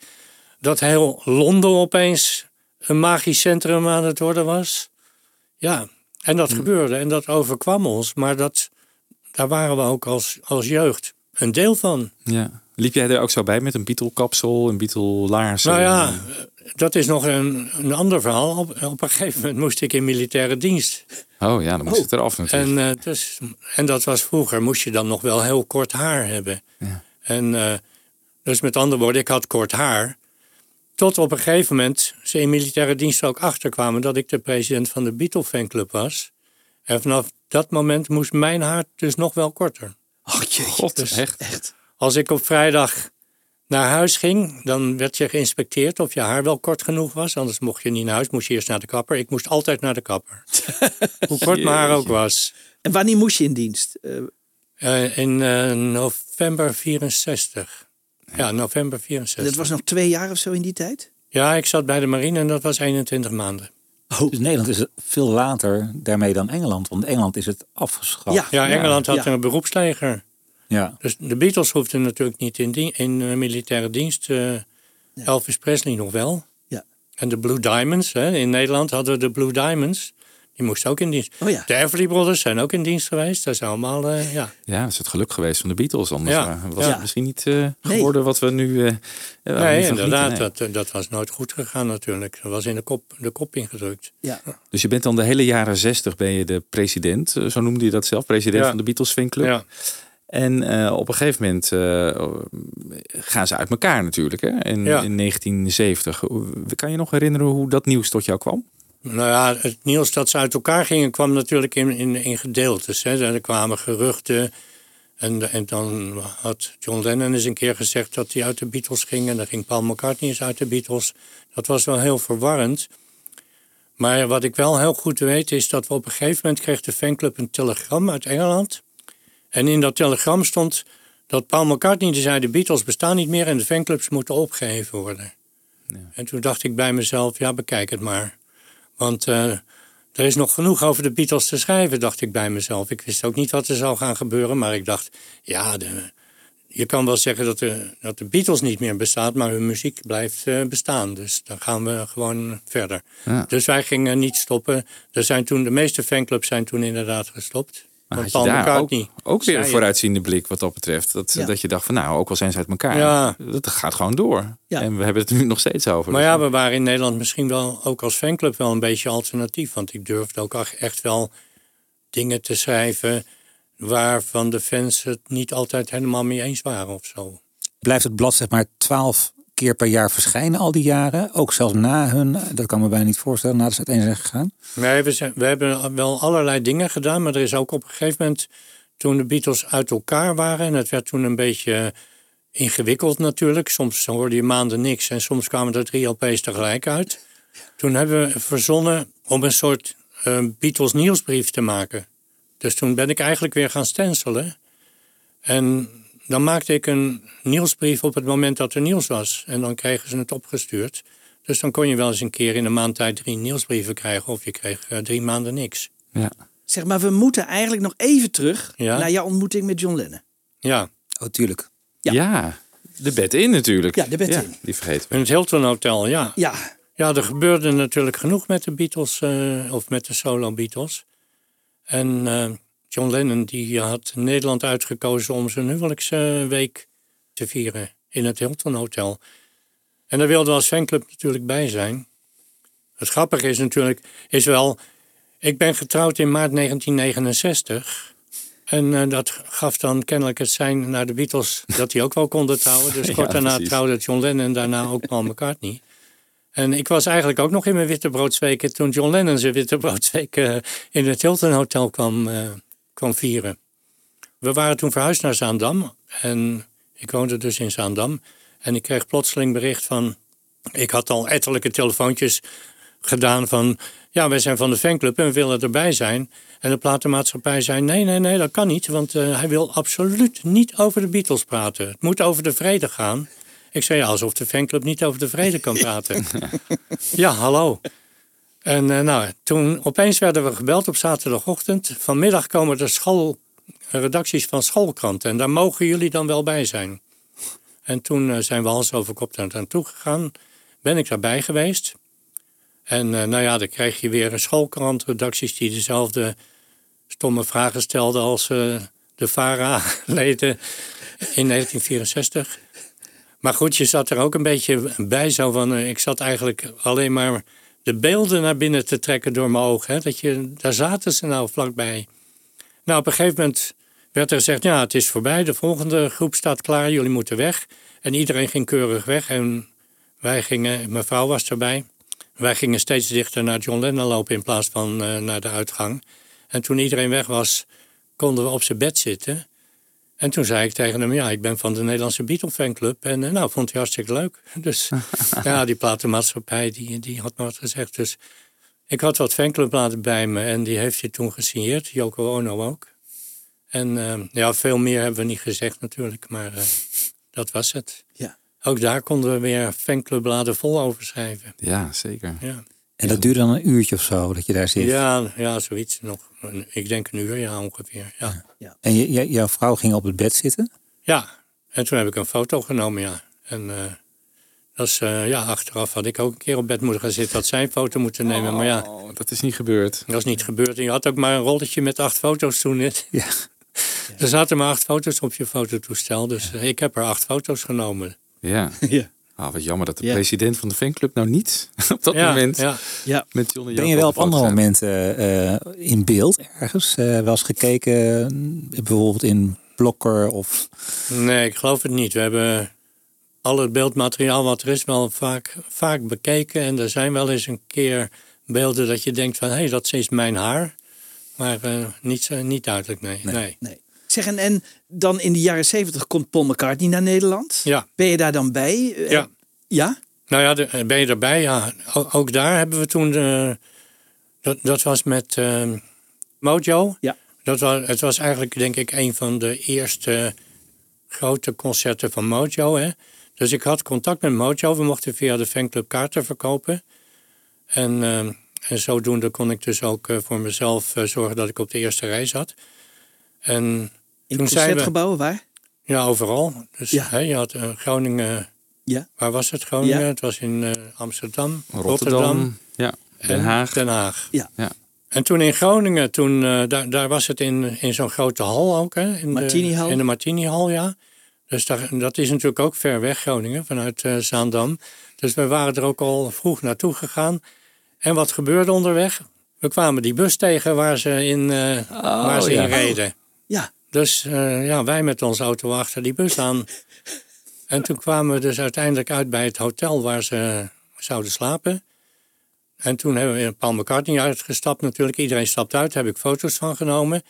Dat heel Londen opeens een magisch centrum aan het worden was. Ja, en dat gebeurde en dat overkwam ons. Maar dat, daar waren we ook als, als jeugd een deel van. Ja. Liep jij er ook zo bij met een Beatle-kapsel, een Beatle-laars? Nou ja, dat is nog een, een ander verhaal. Op, op een gegeven moment moest ik in militaire dienst. Oh ja, dan moest het eraf natuurlijk. En, eh, dus, en dat was vroeger, moest je dan nog wel heel kort haar hebben. En eh, dus met andere woorden, ik had kort haar. Tot op een gegeven moment ze in militaire dienst ook achterkwamen dat ik de president van de Beatle fanclub was. En vanaf dat moment moest mijn haar dus nog wel korter. Oh jee. God, dus- echt? Als ik op vrijdag naar huis ging, dan werd je geïnspecteerd of je haar wel kort genoeg was. Anders mocht je niet naar huis, moest je eerst naar de kapper. Ik moest altijd naar de kapper. Hoe kort mijn haar ook was. En wanneer moest je in dienst? Eh, Eh, in eh, november 64. Ja, november 64. dat was nog twee jaar of zo in die tijd? Ja, ik zat bij de marine en dat was 21 maanden. Dus Nederland is veel later daarmee dan Engeland. Want Engeland is het afgeschaft. Ja. Ja, Engeland had ja. een beroepsleger. Ja. Dus de Beatles hoefden natuurlijk niet in, dien- in eh, militaire dienst. eh, Elvis Presley nog wel. Ja. En de Blue Diamonds. Hè. In Nederland hadden we de Blue Diamonds. Die moesten ook in dienst. Oh ja. De Everly Brothers zijn ook in dienst geweest. Dat is allemaal, eh, ja. Ja, dat is het geluk geweest van de Beatles. Anders Ja. was Ja. het misschien niet eh, geworden wat we nu... nu Nee, inderdaad. nee. Dat, dat was nooit goed gegaan natuurlijk. Dat was in de kop, de kop ingedrukt. Ja. Dus je bent dan de hele jaren zestig ben je de president, zo noemde je dat zelf, president Ja. van de Beatles fanclub. Ja. En eh, op een gegeven moment eh, gaan ze uit elkaar natuurlijk, hè? In, Ja. in 1970. Hoe- Kan je nog herinneren hoe dat nieuws tot jou kwam? Nou ja, het nieuws dat ze uit elkaar gingen kwam natuurlijk in, in, in gedeeltes. Hè. Er kwamen geruchten. En, en dan had John Lennon eens een keer gezegd dat hij uit de Beatles ging. En dan ging Paul McCartney eens uit de Beatles. Dat was wel heel verwarrend. Maar wat ik wel heel goed weet is dat we op een gegeven moment kreeg de fanclub een telegram uit Engeland. En in dat telegram stond dat Paul McCartney zei de Beatles bestaan niet meer en de fanclubs moeten opgeheven worden. En toen dacht ik bij mezelf, ja bekijk het maar. Want eh, er is nog genoeg over de Beatles te schrijven, dacht ik bij mezelf. Ik wist ook niet wat er zou gaan gebeuren, maar ik dacht, ja, de, je kan wel zeggen dat de, dat de Beatles niet meer bestaat, maar hun muziek blijft eh, bestaan. Dus dan gaan we gewoon verder. Ja. Dus wij gingen niet stoppen. Er zijn toen, de meeste fanclubs zijn toen inderdaad gestopt. Maar Want had je Paul daar ook, ook weer een vooruitziende blik wat dat betreft? Dat, Ja. dat je dacht van nou, ook al zijn ze uit elkaar, Ja. dat gaat gewoon door. Ja. En we hebben het er nu nog steeds over. Maar Dus ja, we waren in Nederland misschien wel ook als fanclub wel een beetje alternatief. Want ik durfde ook echt wel dingen te schrijven waarvan de fans het niet altijd helemaal mee eens waren of zo. Blijft het blad zeg maar twaalf keer per jaar verschijnen al die jaren? Ook zelfs na hun, dat kan me bijna niet voorstellen, nadat ze uiteen zijn gegaan. Nee, we, zijn, we hebben wel allerlei dingen gedaan, maar er is ook op een gegeven moment, toen de Beatles uit elkaar waren, en het werd toen een beetje ingewikkeld natuurlijk. Soms hoorde je maanden niks en soms kwamen er drie LP's tegelijk uit. Toen hebben we verzonnen om een soort eh, Beatles nieuwsbrief te maken. Dus toen ben ik eigenlijk weer gaan stencelen. En dan maakte ik een nieuwsbrief op het moment dat er nieuws was. En dan kregen ze het opgestuurd. Dus dan kon je wel eens een keer in een maand tijd drie nieuwsbrieven krijgen. Of je kreeg eh, drie maanden niks. Ja. Zeg maar, we moeten eigenlijk nog even terug Ja. naar jouw ontmoeting met John Lennon. Ja. Oh, tuurlijk. Ja. de bed in natuurlijk. Ja, de bed in. Die vergeten we. In het Hilton Hotel, ja. Ja. Ja, er gebeurde natuurlijk genoeg met de Beatles, eh, of met de solo Beatles. En eh, John Lennon die had Nederland uitgekozen om zijn huwelijksweek te vieren in het Hilton Hotel. En daar wilden we als fanclub natuurlijk bij zijn. Het grappige is natuurlijk, is wel, ik ben getrouwd in maart 1969. En eh, dat gaf dan kennelijk het zijn naar de Beatles dat die ook wel konden trouwen. Dus Ja, kort daarna precies. trouwde John Lennon en daarna ook Paul McCartney. En ik was eigenlijk ook nog in mijn wittebroodsweken toen John Lennon zijn wittebroodsweek eh, in het Hilton Hotel kwam, eh, kwam vieren. We waren toen verhuisd naar Zaandam en ik woonde dus in Zaandam. En ik kreeg plotseling bericht van, ik had al ettelijke telefoontjes gedaan van, ja wij zijn van de fanclub en we willen erbij zijn. En de platenmaatschappij zei, nee, nee, nee, dat kan niet, want eh, hij wil absoluut niet over de Beatles praten. Het moet over de vrede gaan. Ik zei, ja, alsof de fanclub niet over de vrede kan praten. ja, hallo. En eh, nou, toen opeens werden we gebeld op zaterdagochtend. Vanmiddag komen de schoolredacties van schoolkranten. En daar mogen jullie dan wel bij zijn. En toen eh, zijn we hals over kop daar naartoe gegaan. Ben ik daarbij geweest. En eh, nou ja, dan krijg je weer een schoolkrantredacties die dezelfde stomme vragen stelden als eh, de VARA-leden in 1964. Maar goed, je zat er ook een beetje bij zo van... eh, ik zat eigenlijk alleen maar de beelden naar binnen te trekken door mijn ogen. Dat je, daar zaten ze nou vlakbij. Nou, op een gegeven moment werd er gezegd... ja, het is voorbij, de volgende groep staat klaar, jullie moeten weg. En iedereen ging keurig weg en wij gingen... mijn vrouw was erbij. Wij gingen steeds dichter naar John Lennon lopen in plaats van eh, naar de uitgang. En toen iedereen weg was, konden we op zijn bed zitten... En toen zei ik tegen hem, ja, ik ben van de Nederlandse Beatle fanclub. En eh, nou, vond hij hartstikke leuk. Dus ja, die platenmaatschappij, die, die had me wat gezegd. Dus ik had wat fanclubplaten bij me en die heeft hij toen gesigneerd. Yoko Ono ook. En eh, ja, veel meer hebben we niet gezegd natuurlijk, maar eh, dat was het. Ja. Ook daar konden we weer fanclubbladen vol over schrijven. Ja, zeker. Ja. En dat duurde dan een uurtje of zo, dat je daar zit. Ja, ja, zoiets. Nog, ik denk een uur, ja, ongeveer. Ja. En je, je- jouw vrouw ging op het bed zitten? Ja, en toen heb ik een foto genomen, ja. En eh, dat is, eh, ja, achteraf had ik ook een keer op bed moeten gaan zitten, had zij een foto moeten nemen. maar ja, Oh, dat is niet gebeurd. dat is niet gebeurd. En je had ook maar een rolletje met acht foto's toen. hè. Ja. Er zaten maar acht foto's op je fototoestel, dus eh, ik heb er acht foto's genomen. Ja. Ja. Ah, wat jammer dat de Ja. president van de fanclub nou niet op dat Ja, moment ja. Ja. met John Ben je wel op andere zijn. momenten eh, in beeld ergens? Eh wel eens gekeken, eh, bijvoorbeeld in Blokker of... Nee, ik geloof het niet. We hebben al het beeldmateriaal wat er is wel vaak, vaak bekeken. En er zijn wel eens een keer beelden dat je denkt van... hé, hey, dat is mijn haar. Maar niet, niet duidelijk, nee. nee. Nee. Zeg, en, en dan in de jaren zeventig komt Paul McCartney naar Nederland. Ja. Ben je daar dan bij? Eh, Ja. Ja? Nou ja, de- ben je erbij? Ja, O- ook daar hebben we toen... de- dat, dat was met eh, Mojo. Ja. Dat was, het was eigenlijk, denk ik, een van de eerste grote concerten van Mojo. Hè? Dus ik had contact met Mojo. We mochten via de fanclub kaarten verkopen. En, eh, en zodoende kon ik dus ook eh, voor mezelf eh, zorgen dat ik op de eerste rij zat. En In toen zijn we- concertgebouwen waar? Ja, overal. Dus hè, je had eh, Groningen. Ja. Waar was het Groningen? Ja. Het was in eh, Amsterdam, Rotterdam, Rotterdam, ja, Den en Haag. Den Haag. Ja. Ja. En toen in Groningen, toen, eh, daar, daar was het in, in zo'n grote hal ook. Hè, in Martinihal? De, in de Martinihal, ja. Dus daar, dat is natuurlijk ook ver weg, Groningen, vanuit eh, Zaandam. Dus we waren er ook al vroeg naartoe gegaan. En wat gebeurde onderweg? We kwamen die bus tegen waar ze in, eh, waar ze ja. in reden. Ja. Dus eh, ja, wij met onze auto achter die bus aan. En toen kwamen we dus uiteindelijk uit bij het hotel waar ze zouden slapen. En toen hebben we Paul McCartney uitgestapt natuurlijk. Iedereen stapt uit, daar heb ik foto's van genomen.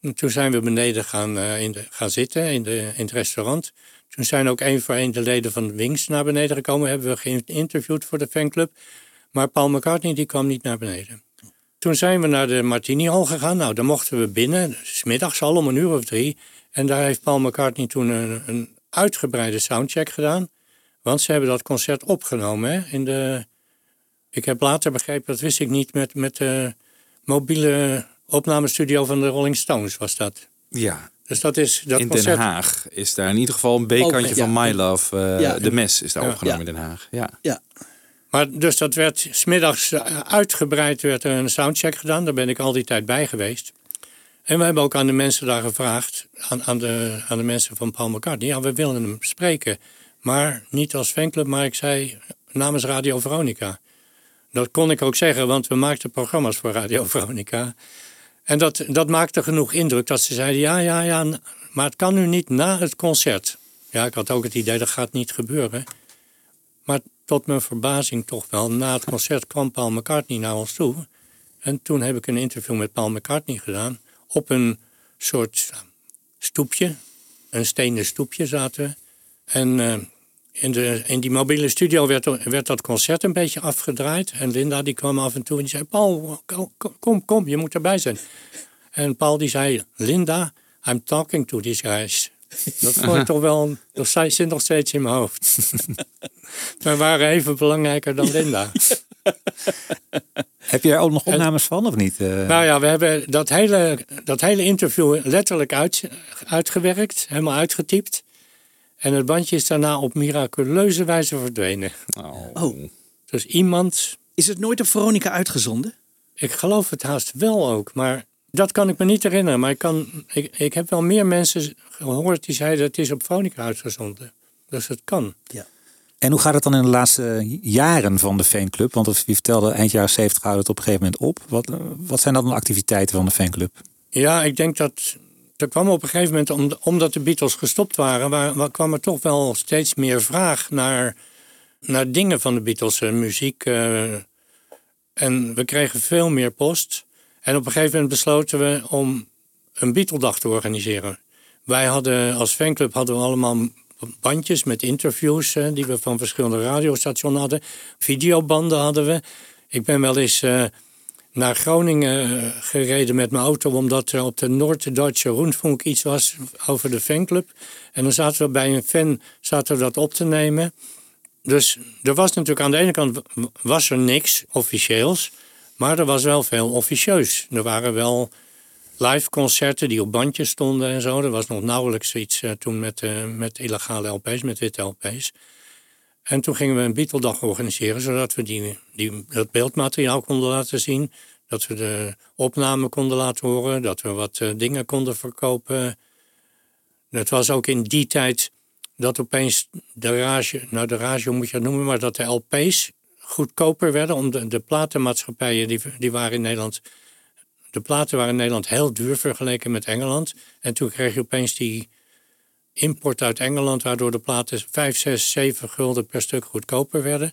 En toen zijn we beneden gaan, eh, in gaan zitten in, de, in het restaurant. Toen zijn ook één voor één de leden van Wings naar beneden gekomen. Hebben we geïnterviewd voor de fanclub. Maar Paul McCartney die kwam niet naar beneden. Toen zijn we naar de Martini Hall gegaan. Nou, daar mochten we binnen. Smiddags al om een uur of drie. En daar heeft Paul McCartney toen een, een uitgebreide soundcheck gedaan. Want ze hebben dat concert opgenomen. Hè, in de, ik heb later begrepen, dat wist ik niet, met, met de mobiele opnamestudio van de Rolling Stones was dat. Ja. Dus dat is dat in concert. Den Haag is daar in ieder geval een B-kantje ja. van My Love. eh, Ja. De Mes is daar Ja. opgenomen in Den Haag. Ja. Ja. Maar dus dat werd smiddags eh, uitgebreid werd er een soundcheck gedaan. Daar ben ik al die tijd bij geweest. En we hebben ook aan de mensen daar gevraagd, aan, aan, de, aan de mensen van Paul McCartney, ja, we willen hem spreken. Maar niet als fanclub, maar ik zei namens Radio Veronica. Dat kon ik ook zeggen, want we maakten programma's voor Radio Veronica. En dat, dat maakte genoeg indruk dat ze zeiden, ja, ja, ja, maar het kan nu niet na het concert. Ja, ik had ook het idee, dat gaat niet gebeuren. Maar tot mijn verbazing toch wel, na het concert kwam Paul McCartney naar ons toe. En toen heb ik een interview met Paul McCartney gedaan. Op een soort stoepje, een stenen stoepje zaten we. En eh, in, de, in die mobiele studio werd, werd dat concert een beetje afgedraaid. En Linda die kwam af en toe en die zei, Paul, kom, kom, kom je moet erbij zijn. En Paul die zei, Linda, I'm talking to these guys. Dat vond ik toch wel, dat zit nog steeds in mijn hoofd. Wij waren even belangrijker dan Linda. Heb je er ook nog opnames van of niet? Eh, Nou ja, we hebben dat hele, dat hele interview letterlijk uit, uitgewerkt, helemaal uitgetypt. En het bandje is daarna op miraculeuze wijze verdwenen. Oh. Dus iemand. Is het nooit op Veronica uitgezonden? Ik geloof het haast wel ook, maar dat kan ik me niet herinneren. Maar ik, kan, ik, ik heb wel meer mensen gehoord die zeiden het is op Veronica uitgezonden. Dus het kan. Ja. En hoe gaat het dan in de laatste jaren van de fanclub? Want je vertelde eind jaren 70 houdt het op een gegeven moment op. Wat, wat zijn dan de activiteiten van de fanclub? Ja, ik denk dat. Er kwam op een gegeven moment, om- omdat de Beatles gestopt waren, waar, waar kwam er toch wel steeds meer vraag naar, naar dingen van de Beatles, eh, muziek. eh, en we kregen veel meer post. En op een gegeven moment besloten we om een Beatledag te organiseren. Wij hadden als fanclub hadden we allemaal bandjes met interviews eh, die we van verschillende radiostations hadden. Videobanden hadden we. Ik ben wel eens eh, naar Groningen eh, gereden met mijn auto, omdat er op de Noord-Duitse Rundfunk iets was over de fanclub. En dan zaten we bij een fan zaten we dat op te nemen. Dus er was natuurlijk aan de ene kant was er niks officieels, maar er was wel veel officieus. Er waren wel live concerten die op bandjes stonden en zo. Er was nog nauwelijks iets eh, toen met, eh, met illegale LP's, met witte LP's. En toen gingen we een Beatle-dag organiseren, zodat we die, die, dat beeldmateriaal konden laten zien. Dat we de opname konden laten horen, dat we wat eh, dingen konden verkopen. Het was ook in die tijd dat opeens de rage, nou de rage moet je het noemen, maar dat de LP's goedkoper werden. Om de, de platenmaatschappijen, die, die waren in Nederland, de platen waren in Nederland heel duur vergeleken met Engeland. En toen kreeg je opeens die import uit Engeland, waardoor de platen 5, 6, 7 gulden per stuk goedkoper werden.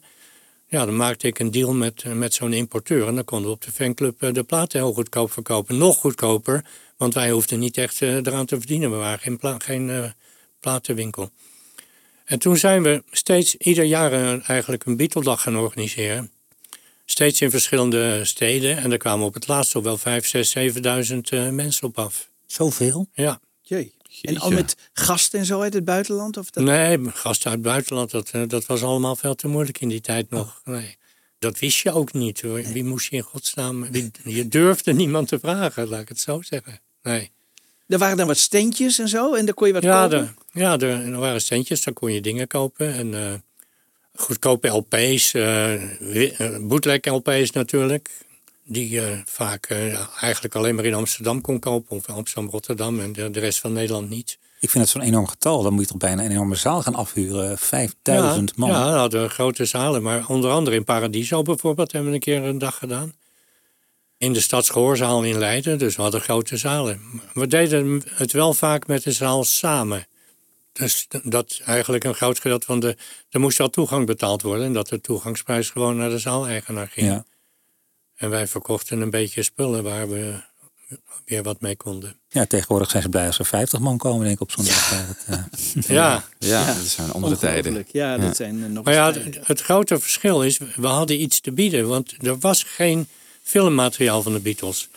Ja, dan maakte ik een deal met, met zo'n importeur. En dan konden we op de fanclub eh, de platen heel goedkoop verkopen. Nog goedkoper, want wij hoefden niet echt eh, eraan te verdienen. We waren geen, geen eh, platenwinkel. En toen zijn we steeds ieder jaar eh, eigenlijk een Beatledag gaan organiseren. Steeds in verschillende steden. En er kwamen op het laatst al wel 5, 6, 7000 eh, mensen op af. Zoveel? Ja. Jee. En al met gasten en zo uit het buitenland? Of dat... Nee, gasten uit het buitenland, dat, eh, dat was allemaal veel te moeilijk in die tijd nog. Nee. Dat wist je ook niet. Hoor. Wie moest je in godsnaam... Wie, je durfde niemand te vragen, laat ik het zo zeggen. Nee. Er waren dan wat steentjes en zo en daar kon je wat Ja, kopen? de, Ja, er, er waren standjes, daar kon je dingen kopen. En eh, goedkope LP's, eh wi- eh, bootleg LP's natuurlijk. Die je vaak eh, eigenlijk alleen maar in Amsterdam kon kopen. Of Amsterdam, Rotterdam en de, de rest van Nederland niet. Ik vind het zo'n enorm getal. Dan moet je toch bijna een enorme zaal gaan afhuren. 5000 man. Ja, dan hadden we grote zalen. Maar onder andere in Paradiso bijvoorbeeld hebben we een keer een dag gedaan. In de Stadsgehoorzaal in Leiden, dus we hadden grote zalen. We deden het wel vaak met de zaal samen. Dus dat eigenlijk een groot gedeelte van de... Er moest wel toegang betaald worden. En dat de toegangsprijs gewoon naar de zaaleigenaar ging. Ja. En wij verkochten een beetje spullen waar we weer wat mee konden. Ja, tegenwoordig zijn ze blij als er 50 man komen, denk ik, op zo'n dag. Ja, dat, eh, Ja, Ja, dat zijn andere tijden. Ja, dat zijn eh, nog Maar ja, het grote verschil is, we hadden iets te bieden. Want er was geen filmmateriaal van de Beatles.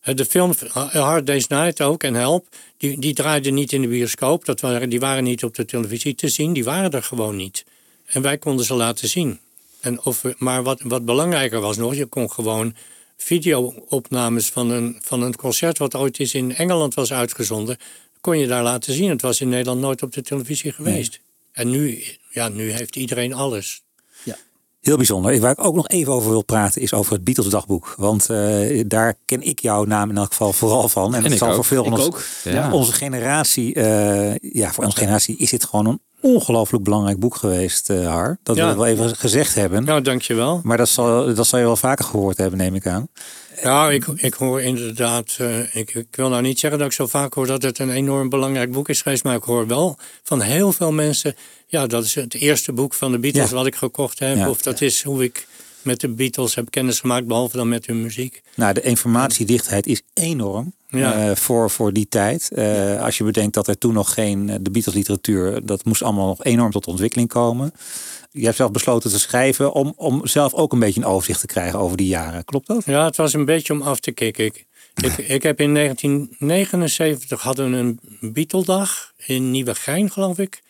Eh, De film A Hard Day's Night ook en Help, die, die draaiden niet in de bioscoop. Dat waren, die waren niet op de televisie te zien, die waren er gewoon niet. En wij konden ze laten zien. En of we, maar wat, wat belangrijker was nog, je kon gewoon video-opnames van een, van een concert... wat ooit eens in Engeland was uitgezonden, kon je daar laten zien. Het was in Nederland nooit op de televisie geweest. En nu, ja, nu heeft iedereen alles. Heel bijzonder. Waar ik ook nog even over wil praten is over het Beatles dagboek. Want eh, daar ken ik jouw naam in elk geval vooral van. En, En dat ik zal ook. voor veel van ons, ook. Ja. onze generatie, eh, ja, voor onze generatie is dit gewoon een ongelooflijk belangrijk boek geweest, eh, Har. Dat Ja. wil ik wel even gezegd hebben. Nou, dankjewel. Maar dat zal, dat zal je wel vaker gehoord hebben, neem ik aan. Ja, ik, ik hoor inderdaad. eh, ik, ik wil nou niet zeggen dat ik zo vaak hoor dat het een enorm belangrijk boek is geweest. Maar ik hoor wel van heel veel mensen. Ja, dat is het eerste boek van de Beatles Ja. wat ik gekocht heb. Ja. Of dat is hoe ik met de Beatles heb kennis gemaakt, behalve dan met hun muziek. Nou, de informatiedichtheid is enorm Ja. eh, voor, voor die tijd. Eh, Als je bedenkt dat er toen nog geen, de Beatles literatuur, dat moest allemaal nog enorm tot ontwikkeling komen. Je hebt zelf besloten te schrijven om, om zelf ook een beetje een overzicht te krijgen over die jaren. Klopt dat? Ja, het was een beetje om af te kicken. Ik, ik, ik heb in 1979 hadden we een Beatledag in Nieuwegein, geloof ik.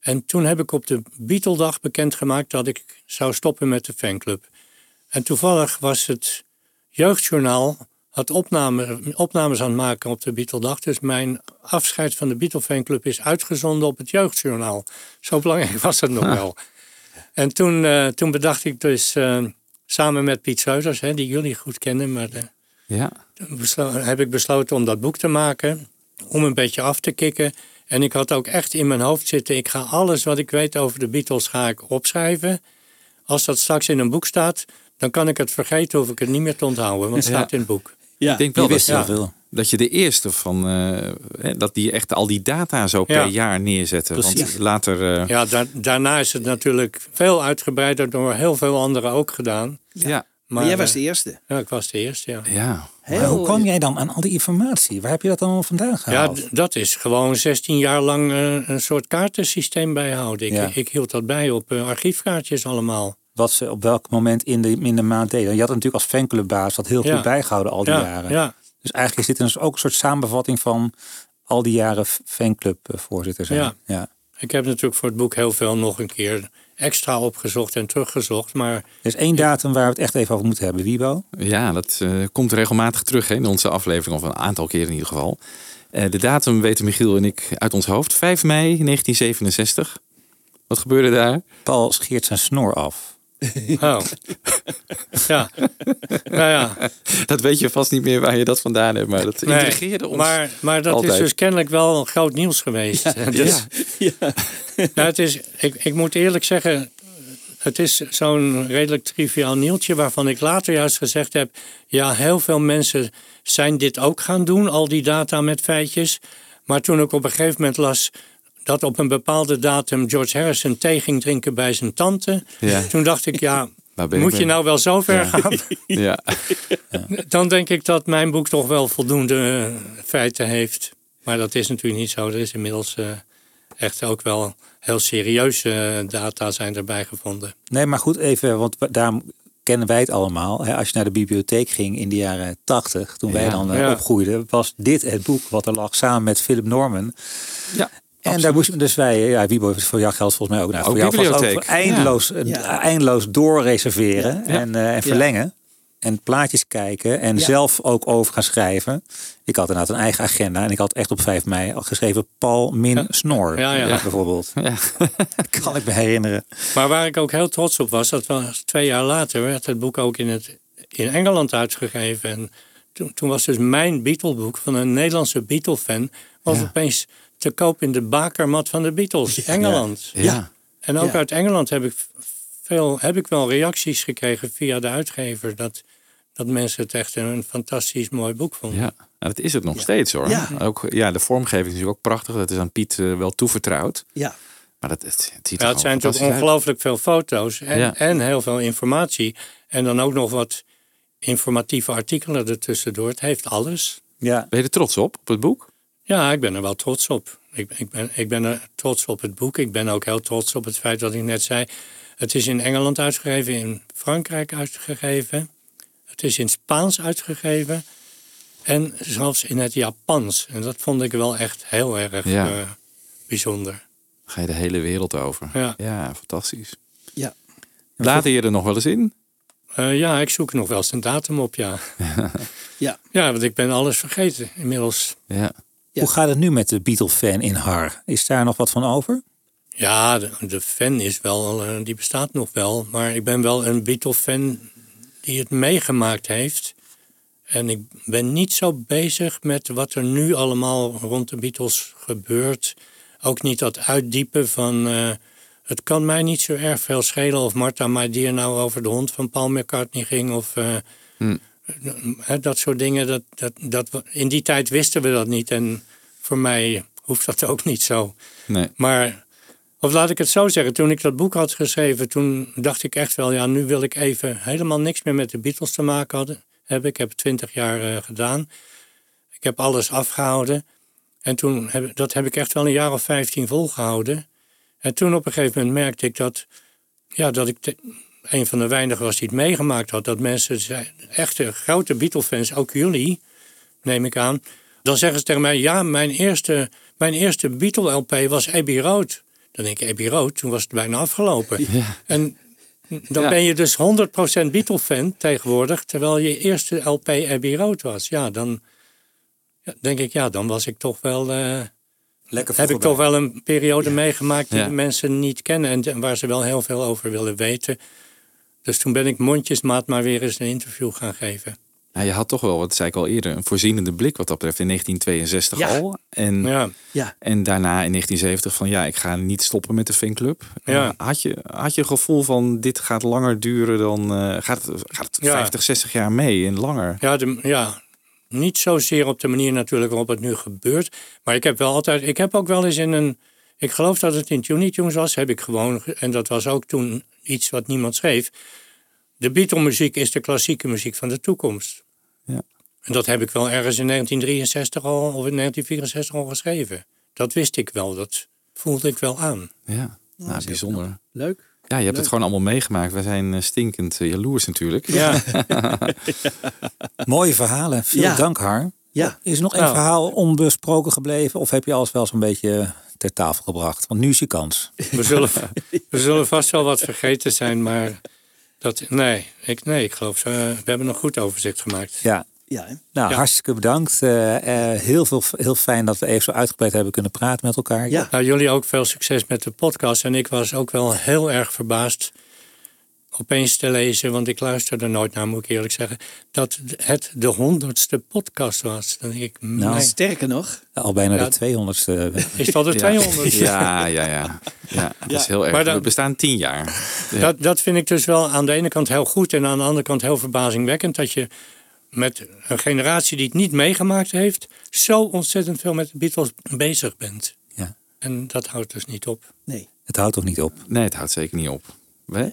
En toen heb ik op de Beatledag bekendgemaakt dat ik zou stoppen met de fanclub. En toevallig was het jeugdjournaal had opname, opnames aan het maken op de Beatledag. Dus mijn afscheid van de Beatle fanclub is uitgezonden op het jeugdjournaal. Zo belangrijk was het nog wel. En toen, eh, toen bedacht ik dus eh, samen met Piet Seuters, hè, die jullie goed kennen, maar de, Ja. heb ik besloten om dat boek te maken. Om een beetje af te kicken. En ik had ook echt in mijn hoofd zitten. Ik ga alles wat ik weet over de Beatles ga ik opschrijven. Als dat straks in een boek staat, dan kan ik het vergeten. Hoef ik het niet meer te onthouden. Want het Ja. staat in het boek. Ja, Ik denk wel Je dat, wist heel ja, veel. Dat je de eerste van, eh, hè, dat die echt al die data zo per Ja. jaar neerzetten. Want later, eh, Ja, da- daarna is het natuurlijk veel uitgebreider door heel veel anderen ook gedaan. ja. maar jij eh, was de eerste. Ja, ik was de eerste, ja. Ja. Maar hoe kwam jij dan aan al die informatie? Waar heb je dat allemaal vandaan Ja, gehaald? d- dat is gewoon 16 jaar lang eh, een soort kaartensysteem bijhouden. Ik, Ja. ik hield dat bij op eh, archiefkaartjes allemaal. Wat ze op welk moment in de, in de maand deden. Je had natuurlijk als fanclubbaas dat heel Ja. goed bijgehouden al die Ja, jaren. ja. Dus eigenlijk is dit dus ook een soort samenvatting van al die jaren fanclubvoorzitter zijn. Ja. ja. Ik heb natuurlijk voor het boek heel veel nog een keer extra opgezocht en teruggezocht. Maar Er is één datum waar we het echt even over moeten hebben. Wiebo? Ja, dat eh, komt regelmatig terug hè, in onze aflevering, of een aantal keer in ieder geval. Eh, de datum weten Michiel en ik uit ons hoofd. 5 mei 1967. Wat gebeurde daar? Paul scheert zijn snor af. Oh. ja. Nou ja. Dat weet je vast niet meer waar je dat vandaan hebt, maar dat Nee, intrigeerde ons. Maar, maar dat altijd. is dus kennelijk wel groot nieuws geweest. Dus, Nou, het is, ik, ik moet eerlijk zeggen, het is zo'n redelijk triviaal nieuwtje waarvan ik later juist gezegd heb, ja, heel veel mensen zijn dit ook gaan doen, al die data met feitjes. Maar toen ik op een gegeven moment las dat op een bepaalde datum George Harrison thee ging drinken bij zijn tante, Ja. toen dacht ik, ja, moet je nou wel zo ver gaan? Ja. Dan denk ik dat mijn boek toch wel voldoende eh, feiten heeft. Maar dat is natuurlijk niet zo. Er is inmiddels eh, echt ook wel heel serieuze eh, data zijn erbij gevonden. Nee, maar goed, even, want wa- daarom kennen wij het allemaal. Hè, als je naar de bibliotheek ging in de jaren tachtig, toen wij Ja. dan Ja. opgroeiden, was dit het boek wat er lag samen met Philip Norman. Ja, En daar moesten dus wij, ja, Wiebo, voor jou geldt volgens mij ook. Nou, Ook voor jou bibliotheek. ook eindeloos, Ja. eindeloos doorreserveren Ja. en, eh, en verlengen. en plaatjes kijken en zelf ook over gaan schrijven. Ik had inderdaad een eigen agenda en ik had echt op 5 mei al geschreven Paul min Snor. Ja, ja. Bijvoorbeeld. Kan ik me herinneren. Maar waar ik ook heel trots op was, dat was twee jaar later werd het boek ook in, het, in Engeland uitgegeven. En toen, toen was dus mijn Beatle-boek van een Nederlandse Beatle-fan, was opeens te koop in de bakermat van de Beatles, Engeland. Ja. Ja. En ook Ja. uit Engeland heb ik, veel, heb ik wel reacties gekregen via de uitgever dat, dat mensen het echt een fantastisch mooi boek vonden. Ja, nou, dat is het nog steeds hoor. Ja. Ook, ja, de vormgeving is natuurlijk ook prachtig. Dat is aan Piet eh, wel toevertrouwd. Ja. Maar dat, het, het ziet Ja, het zijn natuurlijk uit. ongelooflijk veel foto's en, Ja. en heel veel informatie. En dan ook nog wat informatieve artikelen ertussendoor. Het heeft alles. Ja. Ben je er trots op, op het boek? Ja, ik ben er wel trots op. Ik, ik, ben, ik ben er trots op het boek. Ik ben ook heel trots op het feit dat ik net zei. Het is in Engeland uitgegeven, in Frankrijk uitgegeven. Het is in Spaans uitgegeven. En zelfs in het Japans. En dat vond ik wel echt heel erg Ja. eh, bijzonder. Ga je de hele wereld over. Ja. fantastisch. Ja. Later je er nog wel eens in? Eh, ja, ik zoek nog wel eens een datum op, ja. Ja. Ja, want ik ben alles vergeten inmiddels. Ja. Hoe gaat het nu met de Beatle-fan in Har? Is daar nog wat van over? Ja, de, de fan is wel, eh, die bestaat nog wel. Maar ik ben wel een Beatle-fan die het meegemaakt heeft. En ik ben niet zo bezig met wat er nu allemaal rond de Beatles gebeurt. Ook niet dat uitdiepen van... eh, het kan mij niet zo erg veel schelen of Martha My Dear nou over de hond van Paul McCartney ging. Of eh, hè, dat soort dingen. Dat, dat, dat, in die tijd wisten we dat niet. En voor mij hoeft dat ook niet zo. Nee. Maar, of laat ik het zo zeggen, toen ik dat boek had geschreven, toen dacht ik echt wel, ja, nu wil ik even helemaal niks meer met de Beatles te maken hadden, hebben. Ik heb twintig jaar eh, gedaan. Ik heb alles afgehouden. En toen heb, dat heb ik echt wel een jaar of vijftien volgehouden. En toen op een gegeven moment merkte ik dat, ja, dat ik te- een van de weinigen was die het meegemaakt had. Dat mensen, zei- echte grote Beatle-fans, ook jullie, neem ik aan. Dan zeggen ze tegen mij, ja, mijn eerste, mijn eerste Beatle-LP was Abbey Road. Dan denk ik, Abbey Road, toen was het bijna afgelopen. En dan Ja. ben je dus 100% Beatle-fan tegenwoordig, terwijl je eerste LP Abbey Road was. Ja, dan ja, denk ik, ja, dan was ik toch wel... eh, Lekker heb ik toch wel een periode meegemaakt die Ja. de mensen niet kennen en, en waar ze wel heel veel over willen weten. Dus toen ben ik mondjesmaat maar weer eens een interview gaan geven. Nou, je had toch wel, wat zei ik al eerder, een voorzienende blik wat dat betreft in 1962 Ja. al. En, Ja. Ja. en daarna in 1970 van ja, ik ga niet stoppen met de fanclub. Ja. Eh, had, je, had je een gevoel van dit gaat langer duren dan, eh, gaat het, gaat het Ja. 50, 60 jaar mee en langer? Ja, de, ja, niet zozeer op de manier natuurlijk waarop het nu gebeurt. Maar ik heb wel altijd, ik heb ook wel eens in een, ik geloof dat het in Tune Tunes was, heb ik gewoon, ge- en dat was ook toen iets wat niemand schreef. De Beatle-muziek is de klassieke muziek van de toekomst. Ja. En dat heb ik wel ergens in 1963 al, of in 1964 al geschreven. Dat wist ik wel, dat voelde ik wel aan. Ja, nou, bijzonder. Leuk. Ja, je hebt Leuk. het gewoon allemaal meegemaakt. Wij zijn eh, stinkend eh, jaloers natuurlijk. Ja. Mooie verhalen. Veel Ja. dank, Har. Ja. Is er nog een Nou. verhaal onbesproken gebleven? Of heb je alles wel zo'n beetje ter tafel gebracht? Want nu is je kans. We zullen, we zullen vast wel wat vergeten zijn, maar dat, nee, ik, nee, ik geloof, zo, we hebben een goed overzicht gemaakt. Ja. Ja? Nou, Ja. hartstikke bedankt. Eh, eh, heel, veel, heel fijn dat we even zo uitgebreid hebben kunnen praten met elkaar. Ja. Nou, jullie ook veel succes met de podcast. En ik was ook wel heel erg verbaasd opeens te lezen, want ik luisterde nooit naar, moet ik eerlijk zeggen, dat het de honderdste podcast was. Dan denk ik, Nou, mijn- Sterker nog, Al bijna Ja. de 200ste. is dat de 200? Ja, ja, ja. ja dat is heel erg. Maar dan- We bestaan tien jaar. Ja. Dat, dat vind ik dus wel aan de ene kant heel goed en aan de andere kant heel verbazingwekkend. Dat je met een generatie die het niet meegemaakt heeft, zo ontzettend veel met de Beatles bezig bent. Ja. En dat houdt dus niet op. nee. Het houdt toch niet op? Nee, het houdt zeker niet op.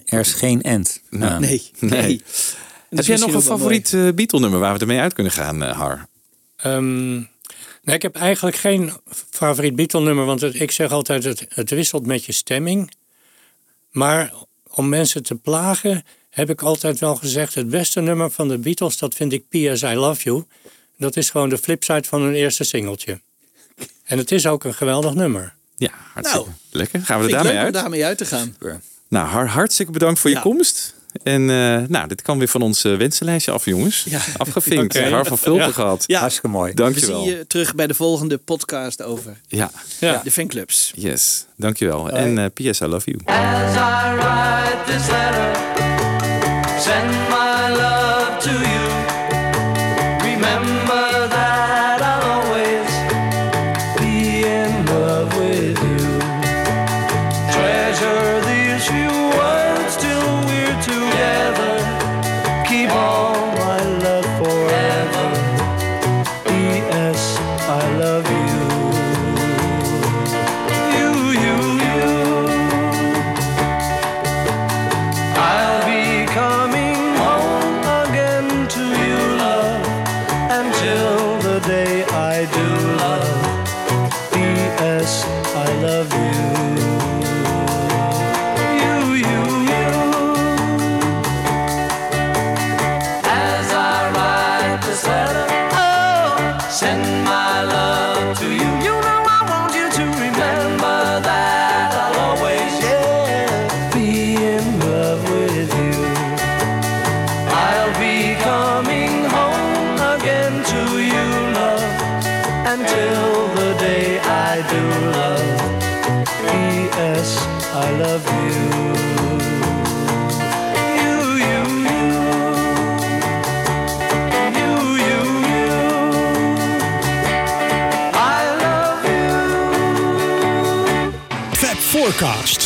Er is geen end. Nou. Nee. Nee. nee. Heb jij nog een favoriet eh, Beatle-nummer waar we ermee uit kunnen gaan, eh, Har? Ehm, nee, ik heb eigenlijk geen favoriet Beatle-nummer, want het- ik zeg altijd: het, het wisselt met je stemming. Maar om mensen te plagen, heb ik altijd wel gezegd: het beste nummer van de Beatles, dat vind ik P.S. I Love You. Dat is gewoon de flipside van hun eerste singeltje. En het is ook een geweldig nummer. Ja, hartstikke Nou, lekker. Gaan we er daarmee leuk om uit? daarmee uit te gaan. Nou, Har, hartstikke bedankt voor je Ja. komst. En eh, nou, dit kan weer van ons eh, wensenlijstje af, jongens. Ja. Afgevinkt. Oké. Har van Vulpen Ja. gehad. Ja. Hartstikke mooi. We Dankjewel. zien je terug bij de volgende podcast over Ja. de fanclubs. Yes, dankjewel. En eh, P.S. I love you. As I write this letter,